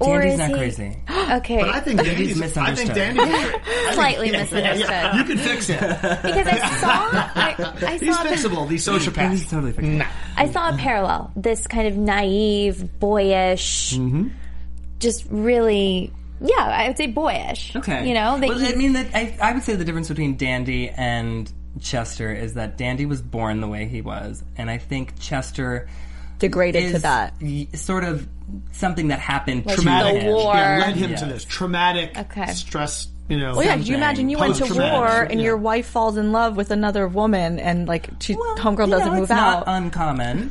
Or Dandy's is not he- crazy. Okay, But I think Dandy's I misunderstood. I think- Dandy's Slightly yeah, yeah, misunderstood. yeah. You can fix it. because I saw I, I He's saw the, fixable. These sociopaths. He's totally fixed. I saw a parallel. This kind of naive, boyish, Mm-hmm. just really, yeah, I would say boyish. Okay. you know, that well, he- I mean, that I, I would say the difference between Dandy and Chester is that Dandy was born the way he was, and I think Chester Degraded is to that. sort of something that happened Like traumatic. the war. Yeah, led him to Yeah. this traumatic Okay. stress. You know. Well, yeah, could you imagine you went to war and yeah. your wife falls in love with another woman and like she Well, homegirl doesn't know, move it's out? not uncommon.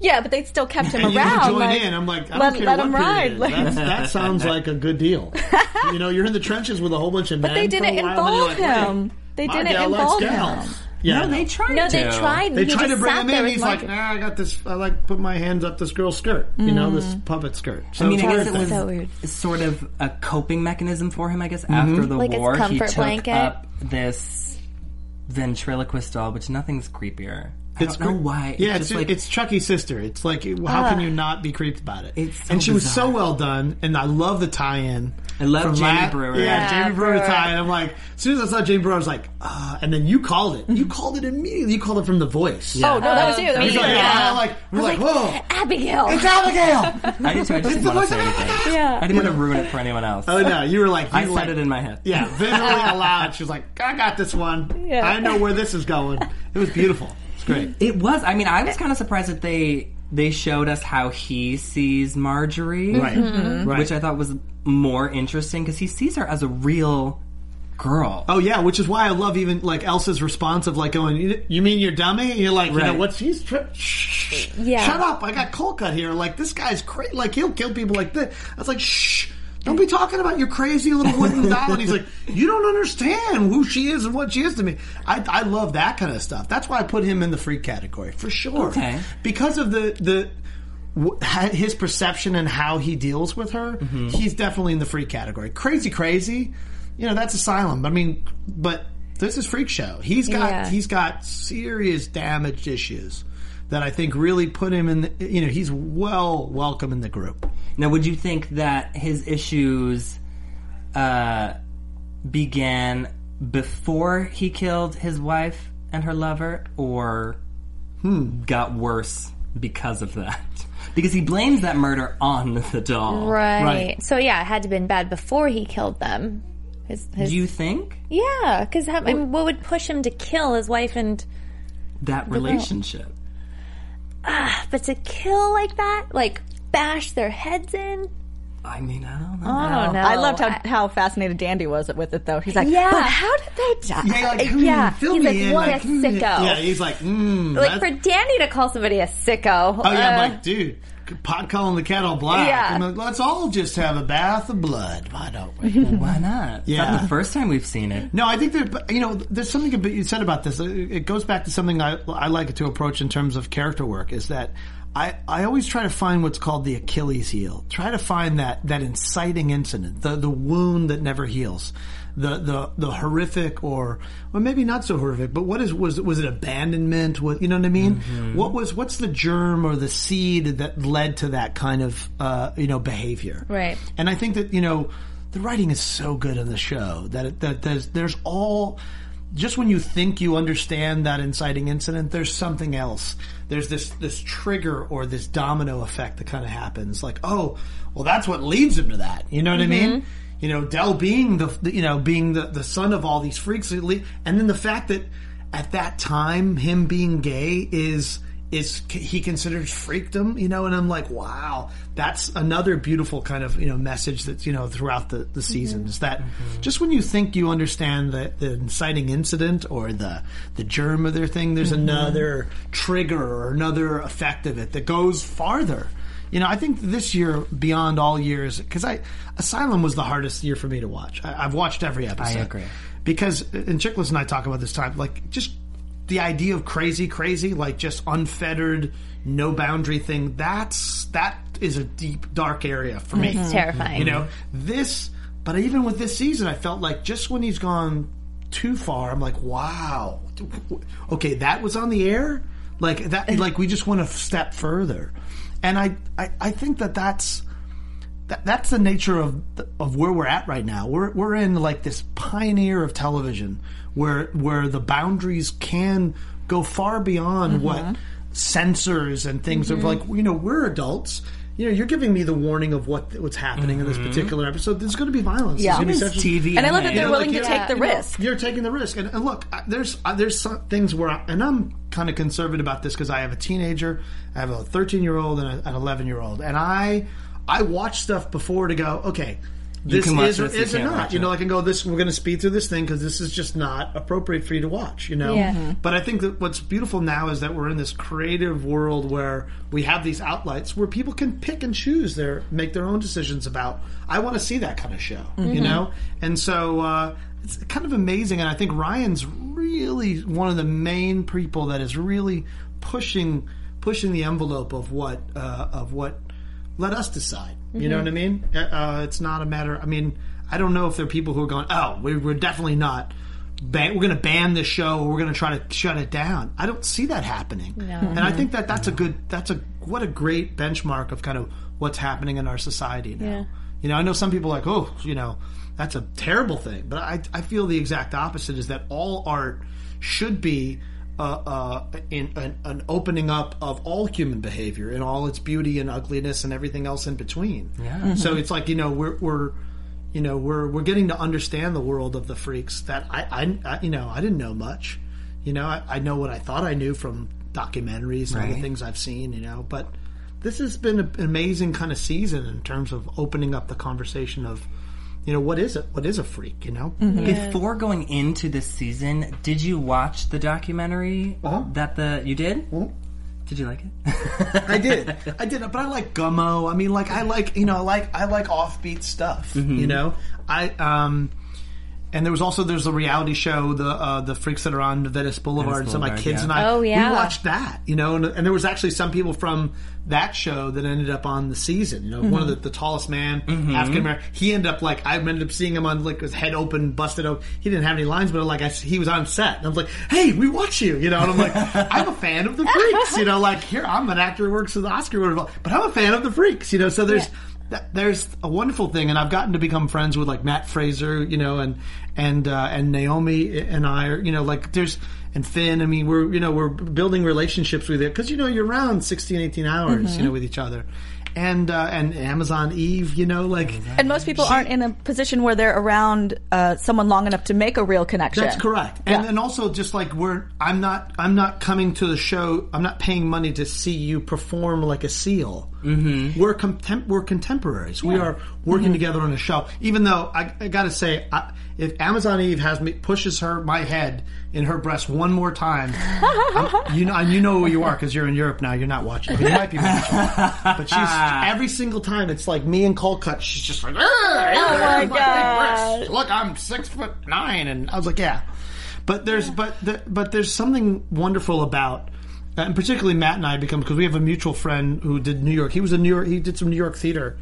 yeah, but they still kept him And around. can join like, in. I'm like, I let, don't care let what him ride. Like, that sounds like a good deal. you know, you're in the trenches with a whole bunch of men. but they didn't while, and you're involve like, him. wait, They didn't involve him. Yeah, No, they tried. no, they to. tried. They he tried to bring him in. with He's like, Marjorie. nah, I got this. I like put my hands up this girl's skirt. You know, this puppet skirt. So I mean, it's guess it was. So weird. sort of a coping mechanism for him. I guess Mm-hmm. after the Like his war, he took blanket? up this ventriloquist doll, which nothing's creepier. I It's don't know cre- why. Yeah, it's, it's, like it's Chucky's sister. It's like, how can you not be creeped about it? It's so and she was so well done, and I love the tie-in. I love Jamie La- Brewer. Yeah, Yeah, Jamie Brewer Brewer. tie-in. I'm like, as soon as I saw Jamie Brewer, I was like, ah, and then you called it. You called it immediately. You called it from the voice. Yeah. Oh no, that was you. That was He's you. like, Yeah. yeah, like, we're like, whoa, Abigail. it's Abigail. I did too. I just didn't want to say anything. Yeah. I didn't want to ruin it for anyone else. oh no, you were like, I you said like, it in my head. Yeah, visually aloud. She was like, I got this one. Yeah. I know where this is going. It was beautiful. It's great. It was. I mean, I was kind of surprised that they they showed us how he sees Marjorie, Right. Mm-hmm. Right. which I thought was more interesting because he sees her as a real girl. Oh yeah, which is why I love even like Elsa's response of like going, "You, you mean you're dummy?" And you're like, you know Right. what's he's tri- shh, Yeah. shut up! I got Colquitt here. Like this guy's crazy. Like he'll kill people like this. I was like, shh. Don't be talking about your crazy little wooden doll. And he's like, you don't understand who she is and what she is to me. I, I love that kind of stuff. That's why I put him in the freak category for sure. Okay. Because of the the his perception and how he deals with her, Mm-hmm. he's definitely in the freak category. Crazy, crazy. You know, that's asylum. I mean, but this is freak show. He's got Yeah. he's got serious damaged issues that I think really put him in. The, you know, he's well welcome in the group. Now, would you think that his issues uh, began before he killed his wife and her lover, or got worse because of that? Because he blames that murder on the doll. Right. Right. So yeah, it had to have been bad before he killed them. His, his, Do you think yeah, because I mean, what would push him to kill his wife and that relationship? But to kill like that, like bash their heads in? I mean, I don't know. I don't know. I loved how, I- how fascinated Dandy was with it, though. He's like, Yeah. but how did they die? Yeah, like, hmm, Yeah. fill He's me like, in. what a like, hmm. sicko. Yeah, he's like, mm, like that's- for Dandy to call somebody a sicko. Oh yeah, uh, I'm like, dude, pot calling the kettle black. Yeah. I'm like, let's all just have a bath of blood. Why don't we? Why not? Yeah. not the first time we've seen it. No, I think that you know, there's something you said about this. It goes back to something I, I like to approach in terms of character work. Is that I, I always try to find what's called the Achilles heel. Try to find that that inciting incident, the the wound that never heals, the the the horrific or well maybe not so horrific, but what is was was it abandonment? What you know what I mean? What was what's the germ or the seed that led to that kind of uh, you know behavior? Right. And I think that you know the writing is so good in the show that it, that there's there's all just when you think you understand that inciting incident, there's something else. There's this this trigger or this domino effect that kind of happens. Like, oh, well, that's what leads him to that. You know what I mean? You know, Dell being the, the you know being the the son of all these freaks, and then the fact that at that time him being gay is is he considers freakdom, you know, and I'm like, wow, that's another beautiful kind of, you know, message that's, you know, throughout the, the mm-hmm. season is that mm-hmm. just when you think you understand the, the inciting incident or the, the germ of their thing, there's mm-hmm. another trigger or another effect of it that goes farther. You know, I think this year, beyond all years, because I Asylum was the hardest year for me to watch. I, I've watched every episode. I agree. Because, and Chiklis and I talk about this time, like just the idea of crazy, crazy, like just unfettered, no boundary thing. That's that is a deep, dark area for me. It's terrifying. You know, this, but even with this season, I felt like just when he's gone too far, I'm like, wow, okay, that was on the air. Like that, like we just went a step further, and I, I, I think that that's that, that's the nature of of where we're at right now. We're we're in like this pioneer of television where where the boundaries can go far beyond mm-hmm. what censors and things of mm-hmm. like you know we're adults. You know, you're giving me the warning of what what's happening in this particular episode. There's going to be violence. Yeah. There's It's going to be TV. And I love that they're know, willing like, to take the you know, risk. You're taking the risk, and, and look, I- there's uh, there's some things where, I, and I'm kind of conservative about this because I have a teenager, I have a 13 year old and a, an 11 year old, and I I watch stuff before to go, okay, this can watch is or this, you is or can't You know. I can go this. We're going to speed through this thing because this is just not appropriate for you to watch. You know, Yeah. Mhm. but I think that what's beautiful now is that we're in this creative world where we have these outlets where people can pick and choose their make their own decisions about. I want to see that kind of show, you know, and so uh, it's kind of amazing. And I think Ryan's really one of the main people that is really pushing pushing the envelope of what uh, of what let us decide. You know what I mean? Uh, Uh, it's not a matter. I mean, I don't know if there are people who are going, "Oh, we're, we're definitely not. Ban- we're going to ban this show. or We're going to try to shut it down." I don't see that happening. And I think that that's a good. That's a what a great benchmark of kind of what's happening in our society now. Yeah. You know, I know some people are like, "Oh, you know, that's a terrible thing," but I I feel the exact opposite. Is that all art should be uh, uh, in an, an opening up of all human behavior and all its beauty and ugliness and everything else in between. Yeah. So it's like you know we're we're you know we're we're getting to understand the world of the freaks that I, I, I you know I didn't know much. You know I, I know what I thought I knew from documentaries and other Right. things I've seen. You know, but this has been an amazing kind of season in terms of opening up the conversation of you know what is it what is a freak you know Before going into this season, did you watch the documentary Uh-huh. that the you did? Did you like it? I did. I did. But I like Gummo. I mean, like I like you know, I like I like offbeat stuff. You know, I um, and there was also there's a reality show, the uh, the freaks that are on Venice Boulevard. and so my kids yeah. and I, Oh, yeah. we watched that. You know, and, and there was actually some people from that show that ended up on the season. You know, one of the, the tallest man, African American. He ended up like I ended up seeing him on like his head open, busted open. He didn't have any lines, but like I, he was on set, and I was like, "Hey, we watch you," you know. And I'm like, "I'm a fan of the freaks," you know. Like here, I'm an actor who works with the Oscar, but I'm a fan of the freaks, you know. So there's. That- There's a wonderful thing, and I've gotten to become friends with like Mat Fraser, you know, and and uh, and Naomi and I are, you know, like there's and Finn. I mean, we're you know we're building relationships with it because you know you're around 16, 18 hours, you know, with each other, and uh, and Amazon Eve. You know, like And most people aren't in a position where they're around uh, someone long enough to make a real connection. That's correct. And Yeah. and also just like we're I'm not I'm not coming to the show. I'm not paying money to see you perform like a seal. Mm-hmm. We're contem- we're contemporaries. We are working Mm-hmm. together on a show. Even though I, I got to say, I, if Amazon Eve has me pushes her my head in her breast one more time, I'm- you know and you know who you are because you're in Europe now. You're not watching. You might be watching, but she's every single time. It's like me and Colquitt. She's just like, oh my gosh. look, I'm six foot nine, and I was like, yeah. But there's but the, but there's something wonderful about, and particularly Matt and I become because we have a mutual friend who did New York. He was in New York. He did some New York theater,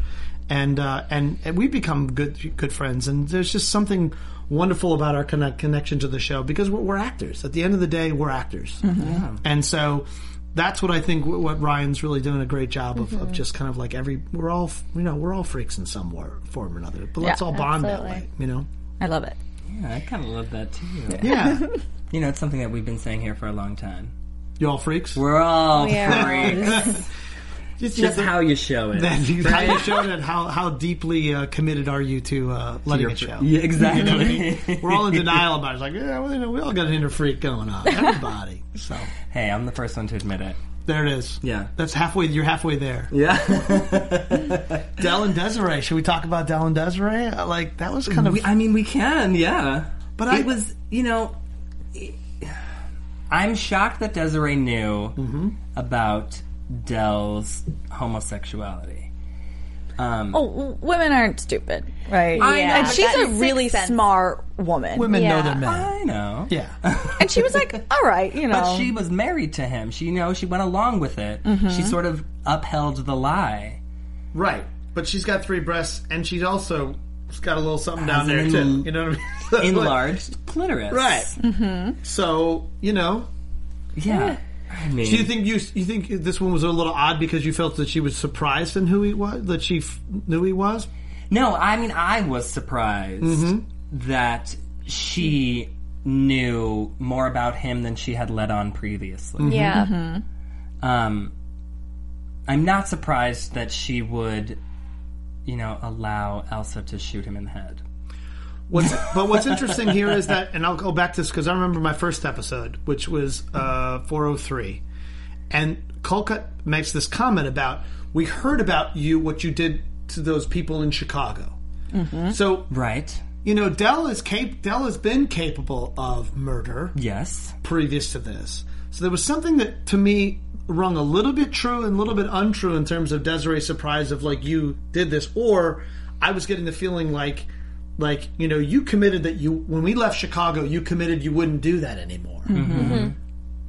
and uh, and and we become good good friends. And there's just something wonderful about our connect, connection to the show because we're, we're actors. At the end of the day, we're actors, mm-hmm. and so. That's what I think. wh- What Ryan's really doing a great job of, of mm-hmm. just kind of like every we're all you know we're all freaks in some war, form or another, but let's Yeah, all bond that way, you know. I love it. Yeah, I kind of love that too. Yeah, You know, it's something that we've been saying here for a long time. you all freaks. We're all We freaks. Just, Just how you show it. Then you, how you show it. How how deeply uh, committed are you to uh, letting Your it show? Yeah, exactly. We're all in denial about it. It's like, yeah, well, you know, we all got an inner freak going on. Everybody. So hey, I'm the first one to admit it. there it is. Yeah. That's halfway. You're halfway there. Yeah. Dell and Desiree. Should we talk about Dell and Desiree? Uh, Like that was kind of. We, I mean, we can, yeah. But it I- was, you know, I'm shocked that Desiree knew Mm-hmm. about Dell's homosexuality. Um, Oh, w- women aren't stupid, right? I know, and she's a really Sense. smart woman. women know their men. I know. Yeah. and she was like, "All right, you know." But she was married to him. She, you know, she went along with it. Mm-hmm. She sort of upheld the lie. right. But she's got three breasts, and she's also got a little something down Has there an too. You know what I mean? Enlarged clitoris. Right. So you know, Yeah. I mean, Do you think you you think this one was a little odd because you felt that she was surprised in who he was, that she f- knew he was? No, I mean, I was surprised Mm-hmm. that she knew more about him than she had let on previously. Mm-hmm. Yeah. Um, I'm not surprised that she would, you know, allow Elsa to shoot him in the head. What's, but what's interesting here is that, and I'll go back to this because I remember my first episode, which was uh, 403, and Colquitt makes this comment about we heard about you, what you did to those people in Chicago. So Right? you know, Dell is cap- Dell has been capable of murder. Yes. previous to this. So there was something that to me rung a little bit true and a little bit untrue in terms of Desiree's surprise of like you did this, or I was getting the feeling like like you know you committed that you when we left Chicago you committed you wouldn't do that anymore. Mm-hmm. Mm-hmm.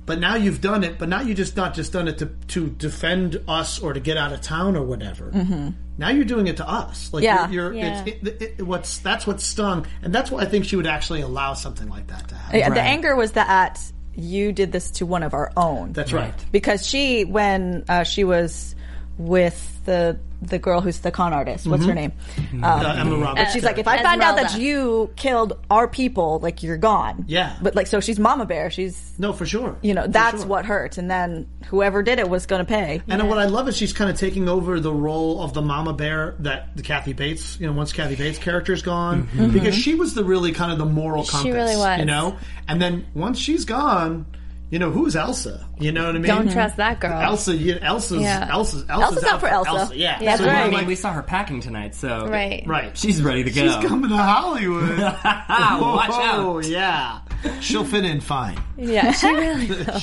But now you've done it. But now you just not just done it to to defend us or to get out of town or whatever. Mm-hmm. Now you're doing it to us. Like Yeah. you're, you're Yeah. it's, it, it, what's that's what stung, and that's why I think she would actually allow something like that to happen. Yeah, The Right. anger was that you did this to one of our own. That's right. because she, when uh, she was with the the girl who's the con artist, what's her name? Um, Uh, Emma Roberts. but she's like, if I find out that Esmeralda. you killed our people, like you're gone. Yeah. But like, so she's Mama Bear. She's no, for sure. you know For that's sure. what hurts, and then whoever did it was going to pay. And what I love is she's kind of taking over the role of the mama bear that the Kathy Bates, you know, once Kathy Bates' character's gone, because she was the really kind of the moral compass. really was. you know. And then once she's gone, you know, who's Elsa? You know what I mean? Don't trust that girl. Elsa, you, Elsa's, Yeah. Elsa's, Elsa's, Elsa's out for Elsa. Yeah, That's So right. I I'm mean, we saw her packing tonight, so Right. right. she's ready to go. She's coming to Hollywood. Watch out! oh out! yeah, she'll fit in fine. Yeah, she really will.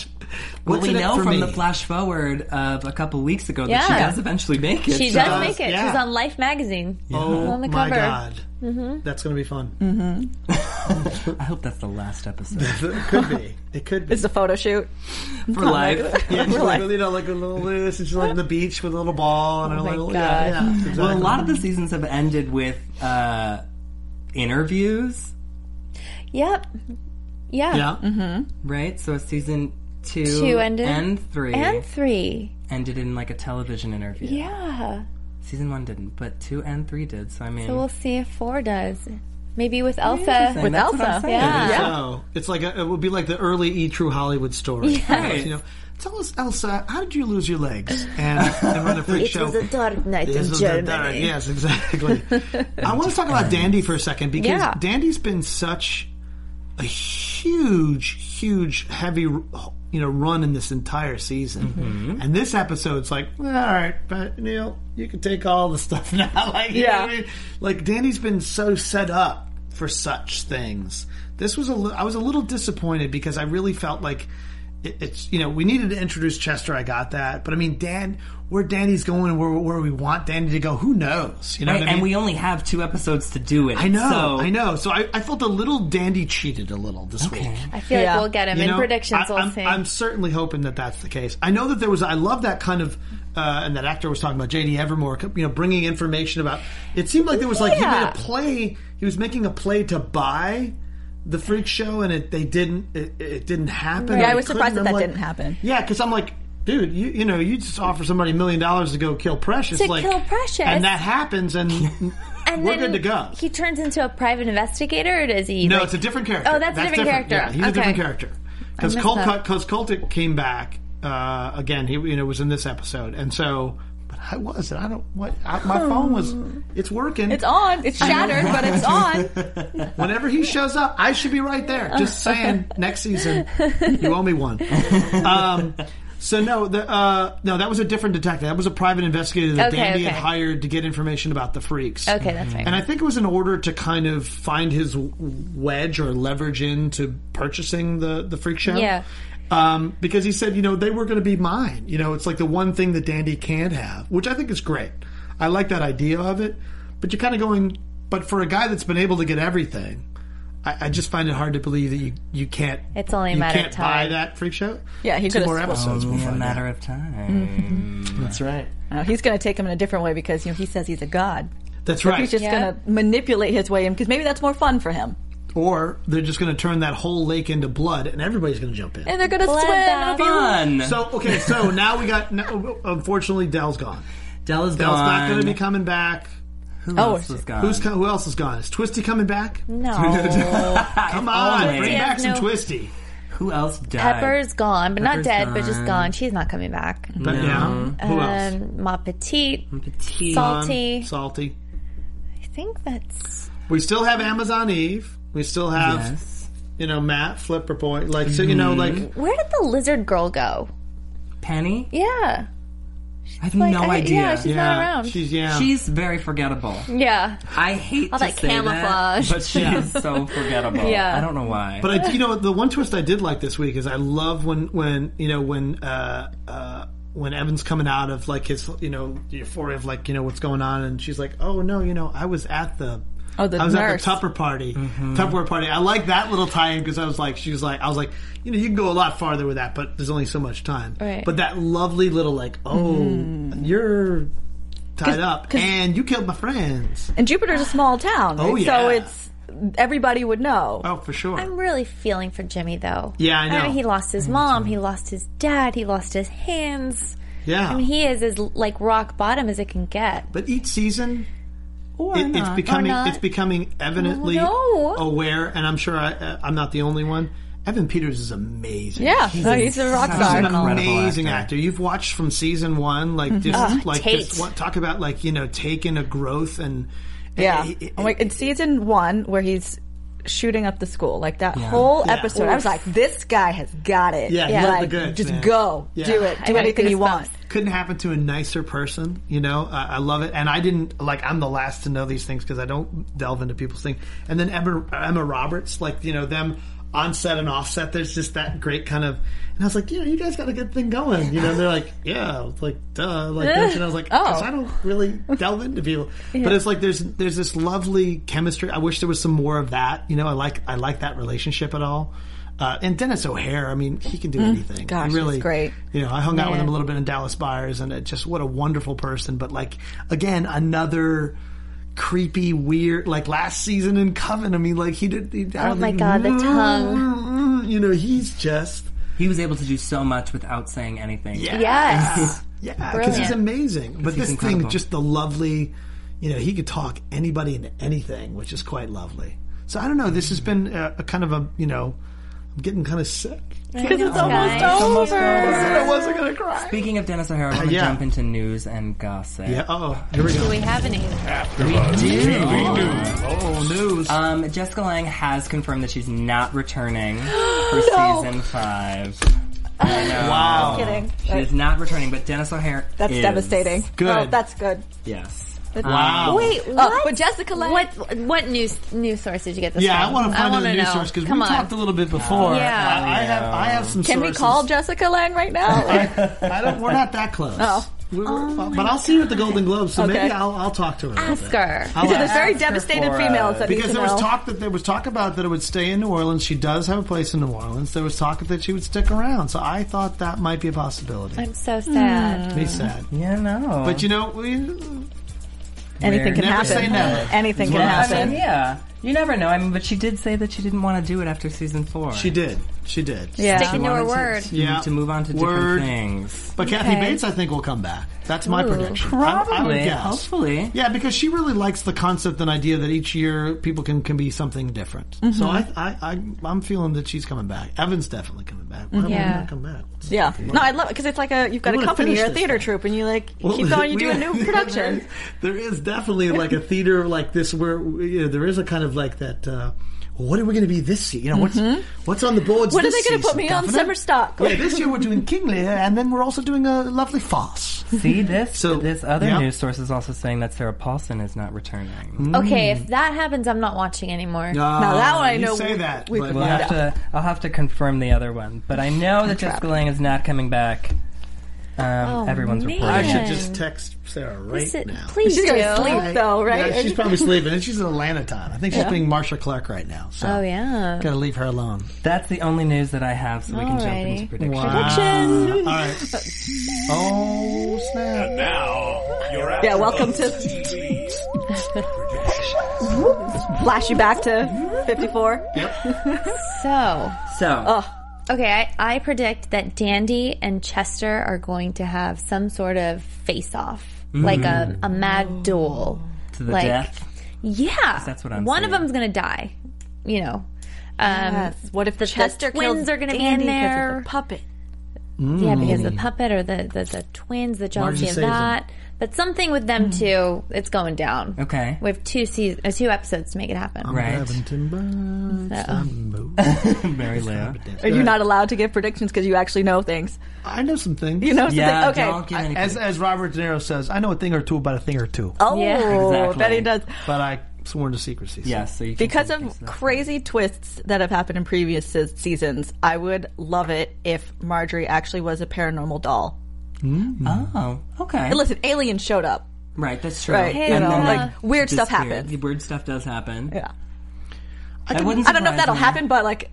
Well, we know from me? the flash forward of a couple weeks ago that she does eventually make it. She so- does make it. yeah. She's on Life magazine. Oh on the cover. my cover. God, that's gonna be fun. Mm-hmm. I hope that's the last episode It could be. It could be. It's a photo shoot. for life. Yeah, she's like, you know, like a little this, and she's like on the beach with a little ball, and Oh a my little, God. yeah, yeah, exactly. Well, a lot of the seasons have ended with uh, interviews, Yep. Yeah. yeah, mm-hmm. right? So season two, Two ended. and three And three. ended in like a television interview. Yeah. Season one didn't, but two and three did. So I mean, So we'll see if four does. Maybe with Elsa. With That's what I'm Elsa. saying. Yeah. So it's like a, it would be like the early E True Hollywood story. Right. You know, tell us, Elsa, how did you lose your legs and, and run a freak It show? was a dark night This in Germany. dark- yes, exactly. I want to talk about Dandy for a second because Yeah. Dandy's been such a huge, huge, heavy, you know, run in this entire season. Mm-hmm. And this episode's like, all right, but Neil, you can take all the stuff now. like, Yeah. I mean? Like Danny's been so set up for such things. This was a, li- I was a little disappointed because I really felt like it's you know we needed to introduce Chester. I got that, but I mean Dan, where Danny's going, where where we want Danny to go, who knows? You know, Right, what I mean? and we only have two episodes to do it. I know, so I know. So I, I felt a little Dandy cheated a little this week. I feel Yeah. like we'll get him You in know, predictions. I, we'll I'm, see. I'm certainly hoping that that's the case. I know that there was. I love that kind of, uh, and that actor was talking about J.D. Evermore. You know, bringing information about. It seemed like there was like he made a play. He was making a play to buy the freak show, and it they didn't. It, it didn't happen. Yeah, I was surprised that that like- didn't happen. Yeah, because I'm like. Dude, you you know you just offer somebody a million dollars to go kill Precious, To like kill Precious. and that happens, and, and we're good to go. He turns into a private investigator, or does he? No, like- it's a different character. Oh, that's a different character. Yeah, he's Okay. a different character. Because Colt, because Colquitt came back uh, again. He you know was in this episode, and so. I was. I don't. What? I, my phone was. It's working. It's on. It's shattered, but it's on. Whenever he shows up, I should be right there. Just saying. Next season, you owe me one. Um, so no, the, uh, no, that was a different detective. That was a private investigator that Okay, Dandy had hired to get information about the freaks. Okay, that's right. And I think it was in order to kind of find his wedge or leverage into purchasing the the freak show. Yeah. Um, because he said, you know, they were going to be mine. You know, it's like the one thing that Dandy can't have, which I think is great. I like that idea of it. But you're kind of going, but for a guy that's been able to get everything, I, I just find it hard to believe that you, you can't. It's only a you matter of can't buy time. that freak show. Yeah, he Two could've more episodes. only a matter out. of time. That's right. No, he's going to take him in a different way because you know he says he's a god. That's right. He's just Yeah. going to manipulate his way in because maybe that's more fun for him. Or they're just going to turn that whole lake into blood, and everybody's going to jump in. And they're going to swim. It'll be Fun. So okay, so now we got. Now, unfortunately, Dell's gone. Dell is Dell's gone. not going to be coming back. Who Oh, else was gone? Who's co- who else is gone? Is Twisty coming back? no. Come on, always. bring back some no- Twisty. Who else died? Pepper's gone, but Pepper's not dead, but just gone. gone. She's not coming back. But yeah, who else? Um, Ma Petite, Petite. Salty. Salty. I think that's. We still have Amazon Eve. We still have Yes. you know Matt Flipper Boy. Like so, you know, like Where did the lizard girl go? Penny? Yeah. I have Like, no I- idea. yeah, she's not yeah, around. she's yeah. She's very forgettable. Yeah. I hate All to that say camouflage. that, but she is so forgettable. Yeah. I don't know why. But I, you know, the one twist I did like this week is I love when, when you know, when, uh, uh, when Evan's coming out of like his, you know, the euphoria of like, you know, what's going on, and she's like, "Oh no, you know, I was at the, Oh, the I was nurse. at the Tupper party, mm-hmm. Tupperware party." I like that little tie-in because I was like, she was like, I was like, you know, you can go a lot farther with that, but there's only so much time. Right. But that lovely little like, oh, mm-hmm. you're tied up, 'cause- and you killed my friends. And Jupiter's a small town. Oh, right? So it's everybody would know. Oh, for sure. I'm really feeling for Jimmy, though. Yeah, I know. mean, he lost his mom, he lost his dad, he lost his hands. yeah. I mean, he is as like rock bottom as it can get. but each season or it, it's not. becoming not. it's becoming evidently no. aware, and I'm sure I, uh, I'm not the only one. Evan Peters is amazing. Yeah, he's, he's a rock such He's an amazing actor. actor. You've watched from season one, like just Ugh, like Tate. just what, talk about like you know taking a growth and Yeah. it- it- I'm in season one where he's shooting up the school, like that whole Yeah. episode. I was like, this guy has got it. Yeah, Yeah. has the like, goods, just man. go, Yeah. do it, do got anything you want. couldn't happen to a nicer person. You know, I, I love it, and I didn't like. I'm the last to know these things because I don't delve into people's things. And then Emma, Emma Roberts, like you know them on set and offset. There's just that great kind of. And I was like, you know, you guys got a good thing going. You know, and they're like, yeah, like duh, like that. And I was like, Oh. I don't really delve into people, but it's like there's there's this lovely chemistry. I wish there was some more of that. You know, I like I like that relationship at all. Uh, and Denis O'Hare, I mean, he can do anything. Mm. Gosh, he really, he's great. You know, I hung out with him a little bit in Dallas Buyers, and it just what a wonderful person. But like again, another creepy, weird. Like last season in Coven, I mean, like he did. He, Oh my God, the mm, tongue. Mm, you know, he's just he was able to do so much without saying anything. yeah, Yes. yeah, because he's amazing. But he's this incredible. thing, just the lovely. You know, he could talk anybody into anything, which is quite lovely. So I don't know. This has been a, a kind of a you know, I'm getting kind of sick. Because it's Guys. almost over. I wasn't gonna cry. Speaking of Denis O'Hare, I want to yeah. jump into news and gossip. Yeah. Oh, here we go. Do we have any? Yeah, we do. Oh, news. Um, Jessica Lange has confirmed that she's not returning for No. season five. I know. Wow. Kidding. She is not returning, but Denis O'Hare That's is. devastating. Good. Oh, that's good. Yes. Wow. Wait, Oh, what? but Jessica Lange. what what news news source did you get this Yeah, from? I want to find out wanna the news know. source because we on. talked a little bit before. Yeah. I, I have I have some. Can we call Jessica Lange right now? I don't. We're not that close. Oh. We were- but I'll see you at the Golden Globes, so Okay. maybe I'll I'll talk to her. a Ask bit. her. I'll Because ask there's very ask devastated for, females uh, that Because to there was talk that there was talk about that it would stay in New Orleans. She does have a place in New Orleans. There was talk that she would stick around. So I thought that might be a possibility. I'm so sad. Be sad. Yeah, no. But you know, we, Anything can Never happen. say never. Anything can Well, I I happen. mean, yeah. You never know. I mean, but she did say that she didn't want to do it after season four. she did. She did. Yeah. Sticking to her wanted word. To, Yeah. to move on to Word. different things. But Kathy Okay. Bates, I think, will come back. That's my Ooh. prediction. I, I would Probably. guess. Hopefully. Yeah, because she really likes the concept and idea that each year people can, can be something different. Mm-hmm. So I, I, I, I'm feeling that she's coming back. Evan's definitely coming back. Why Yeah. he not come back? Yeah. No, I love it because it's like a you've got We a company, finish you're a theater thing. troupe, and you like Well, keep going, you do a new production. there is definitely like a theater like this where you know, there is a kind of like that. Uh, what are we going to be this year? You know, what's what's on the boards? Mm-hmm. What are they gonna put season, me on Daphne? summer stock? Yeah, this year we're doing King Lear, and then we're also doing a lovely farce. See this? So- this other yeah. news source is also saying that Sarah Paulson is not returning. Okay, if that happens, I'm not watching anymore. Now that one I know say we- that. We, we'll Yeah. have to. I'll have to confirm the other one, but I know that trap. Jessica Lange is not coming back. Um, Oh, everyone's man. reporting. I should just text Sarah right Listen, now. please She's do. gonna sleep though, right? Yeah, she's probably sleeping, and she's in Atlanta time. I think she's being Marcia Clark right now. So Oh yeah. gotta leave her alone. That's the only news that I have, so we can jump into predictions. Prediction. All right. Oh snap! Now, you're Yeah, welcome to flash you back to 54. Yep. So, So, okay, I, I predict that Dandy and Chester are going to have some sort of face-off, like a, a mad duel. to the like, death. Yeah, That's what I'm One of them's gonna die. You know. Um, Yes. What if the Chester twins are going to be in in 'cause of there? the The puppet. Yeah, because the puppet or the, the, the twins, the jealousy Margie of saves him. That. But something with them too, it's going down. Okay. We have two seasons, uh, two episodes to make it happen. Right. Having timber, timber. Marielou. Are you not allowed to give predictions because you actually know things? I know some things. You know something? Yeah, okay. don't give any as as Robert De Niro says, I know a thing or two about a thing or two, Oh, Yeah. Exactly. bet he does. but I sworn to secrecy. so- Yes, so you can Because say of things that- crazy twists that have happened in previous se- seasons, I would love it if Marjorie actually was a paranormal doll. Oh, okay. And listen, aliens showed up. Right, that's true. Right, you And know, then they like, weird stuff disappeared. happens. Weird stuff does happen. Yeah. I, wouldn't. I don't know if surprise that'll me. happen, but like,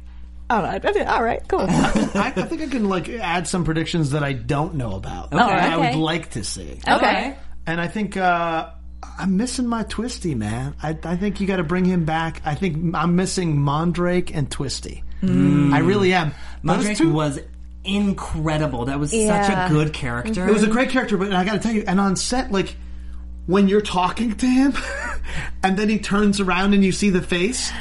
I don't know. I mean, all right, cool. I, I think I can like add some predictions that I don't know about. Okay. that I would Okay. like to see. okay. And I think uh, I'm missing my Twisty man. I, I think you got to bring him back. I think I'm missing Mordrake and Twisty. I really am. Those Mordrake two- was incredible. That was such Yeah. a good character. It was a great character, but I got to tell you, and on set, like when you're talking to him, and then he turns around and you see the face.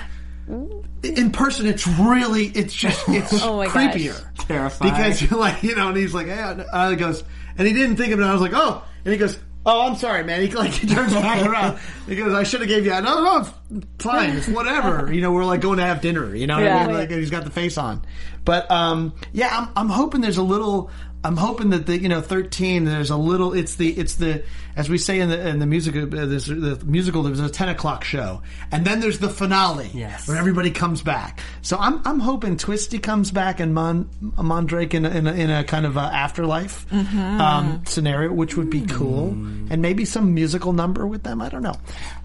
In person, it's really, it's just, it's Oh my gosh. creepier. terrifying. because you're like, you know, and he's like, hey, uh, he goes, and he didn't think of it. I was like, oh, and he goes, oh, I'm sorry, man. He like he turns back around. He goes, I should have gave you. No, no, it's fine. It's whatever. You know, we're like going to have dinner. You know, what I mean? like he's got the face on. But um, yeah, I'm I'm hoping there's a little. I'm hoping that the you know 13 there's a little it's the it's the as we say in the in the music uh, there's the musical there's a 10 o'clock show and then there's the finale Yes. where everybody comes back so I'm I'm hoping Twisty comes back and Mon Mordrake in a, in a, in a kind of a afterlife um, scenario which would be cool and maybe some musical number with them I don't know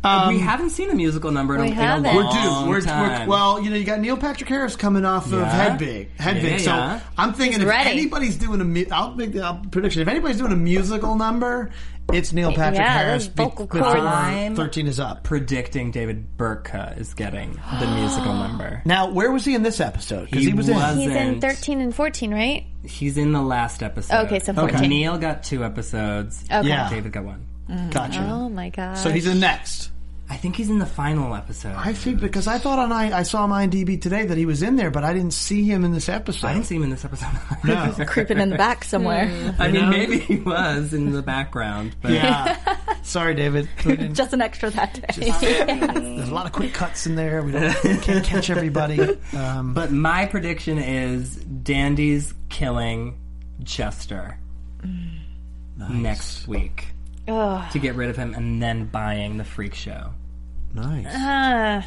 um, we haven't seen a musical number in, a, We in a long we're due. We're, we're, well, you know, you got Neil Patrick Harris coming off of Yeah. Hedwig. Hedwig. Yeah, so yeah. I'm thinking He's if ready. anybody's doing a, mu- I'll make the uh, prediction. If anybody's doing a musical number, it's Neil Patrick Yeah, Harris. those vocal before cords. I'm- Thirteen is up. predicting David Burtka uh, is getting the musical number. Now, where was he in this episode? Because he, He was, was- in. He's in Isn't- 13 and 14, right? He's in the last episode. Okay, so 14. Neil got two episodes. Okay. Yeah. David got one. Gotcha. Oh my god. So he's in next. I think he's in the final episode. I think because I thought on I, I saw on IMDb today that he was in there, but I didn't see him in this episode. I didn't see him in this episode. No. Creeping in the back somewhere. I mean, know? maybe he was in the background, but Yeah. Sorry, David. Just an extra that day. There's a lot of quick cuts in there. We don't, can't catch everybody. Um, But my prediction is Dandy's killing Chester next week Ugh. to get rid of him and then buying the freak show. nice. Uh,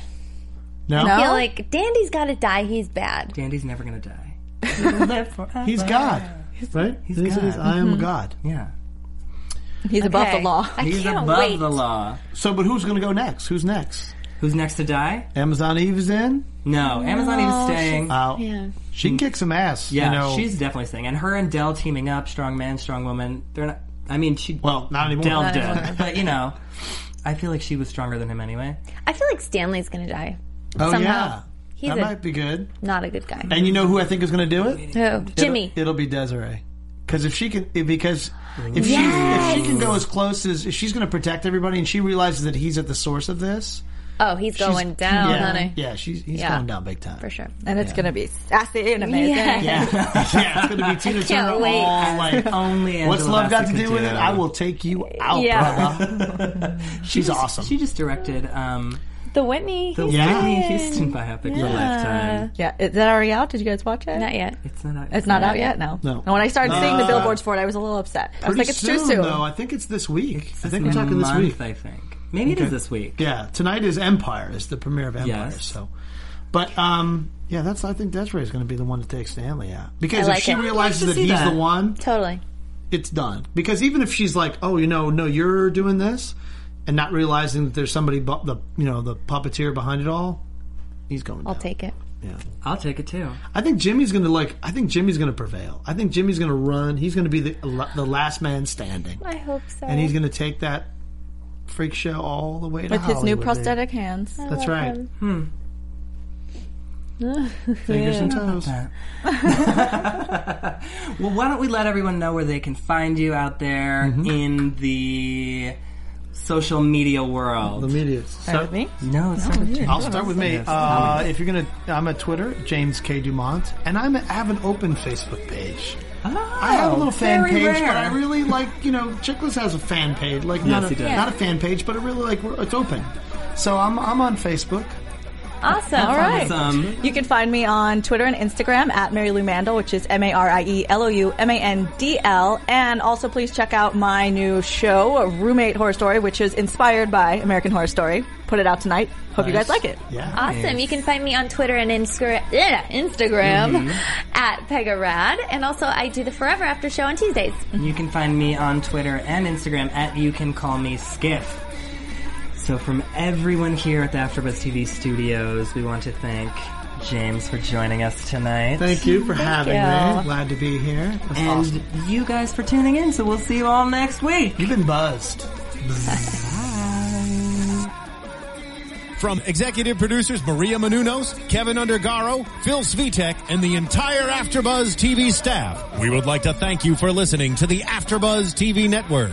No, I feel like Dandy's got to die. He's bad. Dandy's never gonna die. he's God, right? He's God. I am God. Yeah. He's above the Okay. law. I He's can't above wait. the law. So, but who's going to go next? Who's next? Who's next to die? Amazon Eve is in. No, Amazon Eve's staying. Out. Yeah. She can kick some ass. yeah, you know. she's definitely staying. And her and Dell teaming up, strong man, strong woman. They're not. I mean, she. well, not anymore. Dell Not did, anymore. but you know, I feel like she was stronger than him anyway. I feel like Stanley's going to die. oh somehow. yeah, He's that a- might be good. Not a good guy. And you know who I think is going to do it? Who? Jimmy. It'll, it'll be Desiree. Because if she can, if- because if Yes. she if she can go as close as if she's going to protect everybody, and she realizes that he's at the source of this, oh, he's she's- going down, yeah, honey. Yeah, she's he's Yeah. going down big time For sure. And it's going to be sassy and amazing. Yeah. Yeah, yeah, it's going to be Tina can't Turner wait. all like. Only Angela What's love got Bassett to do could with it? I will take you out, Yeah. brother. She's awesome. She just directed um, The Whitney. the Houston. Yeah. Whitney Houston biopic for Lifetime. Yeah, is that already out? Did you guys watch it? Not yet. It's not. It's not out yet. No. No. And when I started seeing the Uh, billboards for it, I was a little upset. I was Pretty like, it's soon, too soon. though. I think it's this week. I think we're talking this month, week. I think maybe it is this week. Yeah, tonight is Empire. Is the premiere of Empire. Yes. So, but um, yeah, that's I think Desiree is going to be the one to take Stanley out because I if like she it. realizes like that he's that. the one, Totally. it's done. Because even if she's like, oh, you know, no, you're doing this, and not realizing that there's somebody, bu- the you know, the puppeteer behind it all, he's going. I'll down. take it. Yeah, I'll take it too. I think Jimmy's going to like. I think Jimmy's going to prevail. I think Jimmy's going to run. He's going to be the the last man standing, I hope so. and he's going to take that freak show all the way to With his new Hollywood, baby. prosthetic hands. That's right. him. Fingers and toes. Well, why don't we let everyone know where they can find you out there Mm-hmm. in the social media world? The media. Start with me? no, it's not. I'll start with me. Uh, if you're gonna, I'm at Twitter, James K Dumont, and I'm I have an open Facebook page. I have a little fan Oh, page, rare. but I really like you know, Chiklis has a fan page, like not a, he does. not a fan page, but it really like it's open. So I'm I'm on Facebook. Awesome. All right. Awesome. You can find me on Twitter and Instagram at Marielou Mandl, which is M A R I E L O U M A N D L. And also please check out my new show, Roommate Horror Story, which is inspired by American Horror Story. Put it out tonight. Hope you guys like it. Yeah. Awesome. You can find me on Twitter and Instra- yeah, Instagram mm-hmm. at PegahRad. And also, I do the Forever After show on Tuesdays. You can find me on Twitter and Instagram at You Can Call Me Skiff. So from everyone here at the AfterBuzz TV studios, we want to thank James for joining us tonight. Thank you for having you. me. Glad to be here. That's and awesome. you guys for tuning in. So we'll see you all next week. You've been buzzed. From executive producers Maria Menounos, Kevin Undergaro, Phil Svitek, and the entire Afterbuzz TV staff, we would like to thank you for listening to the Afterbuzz TV network.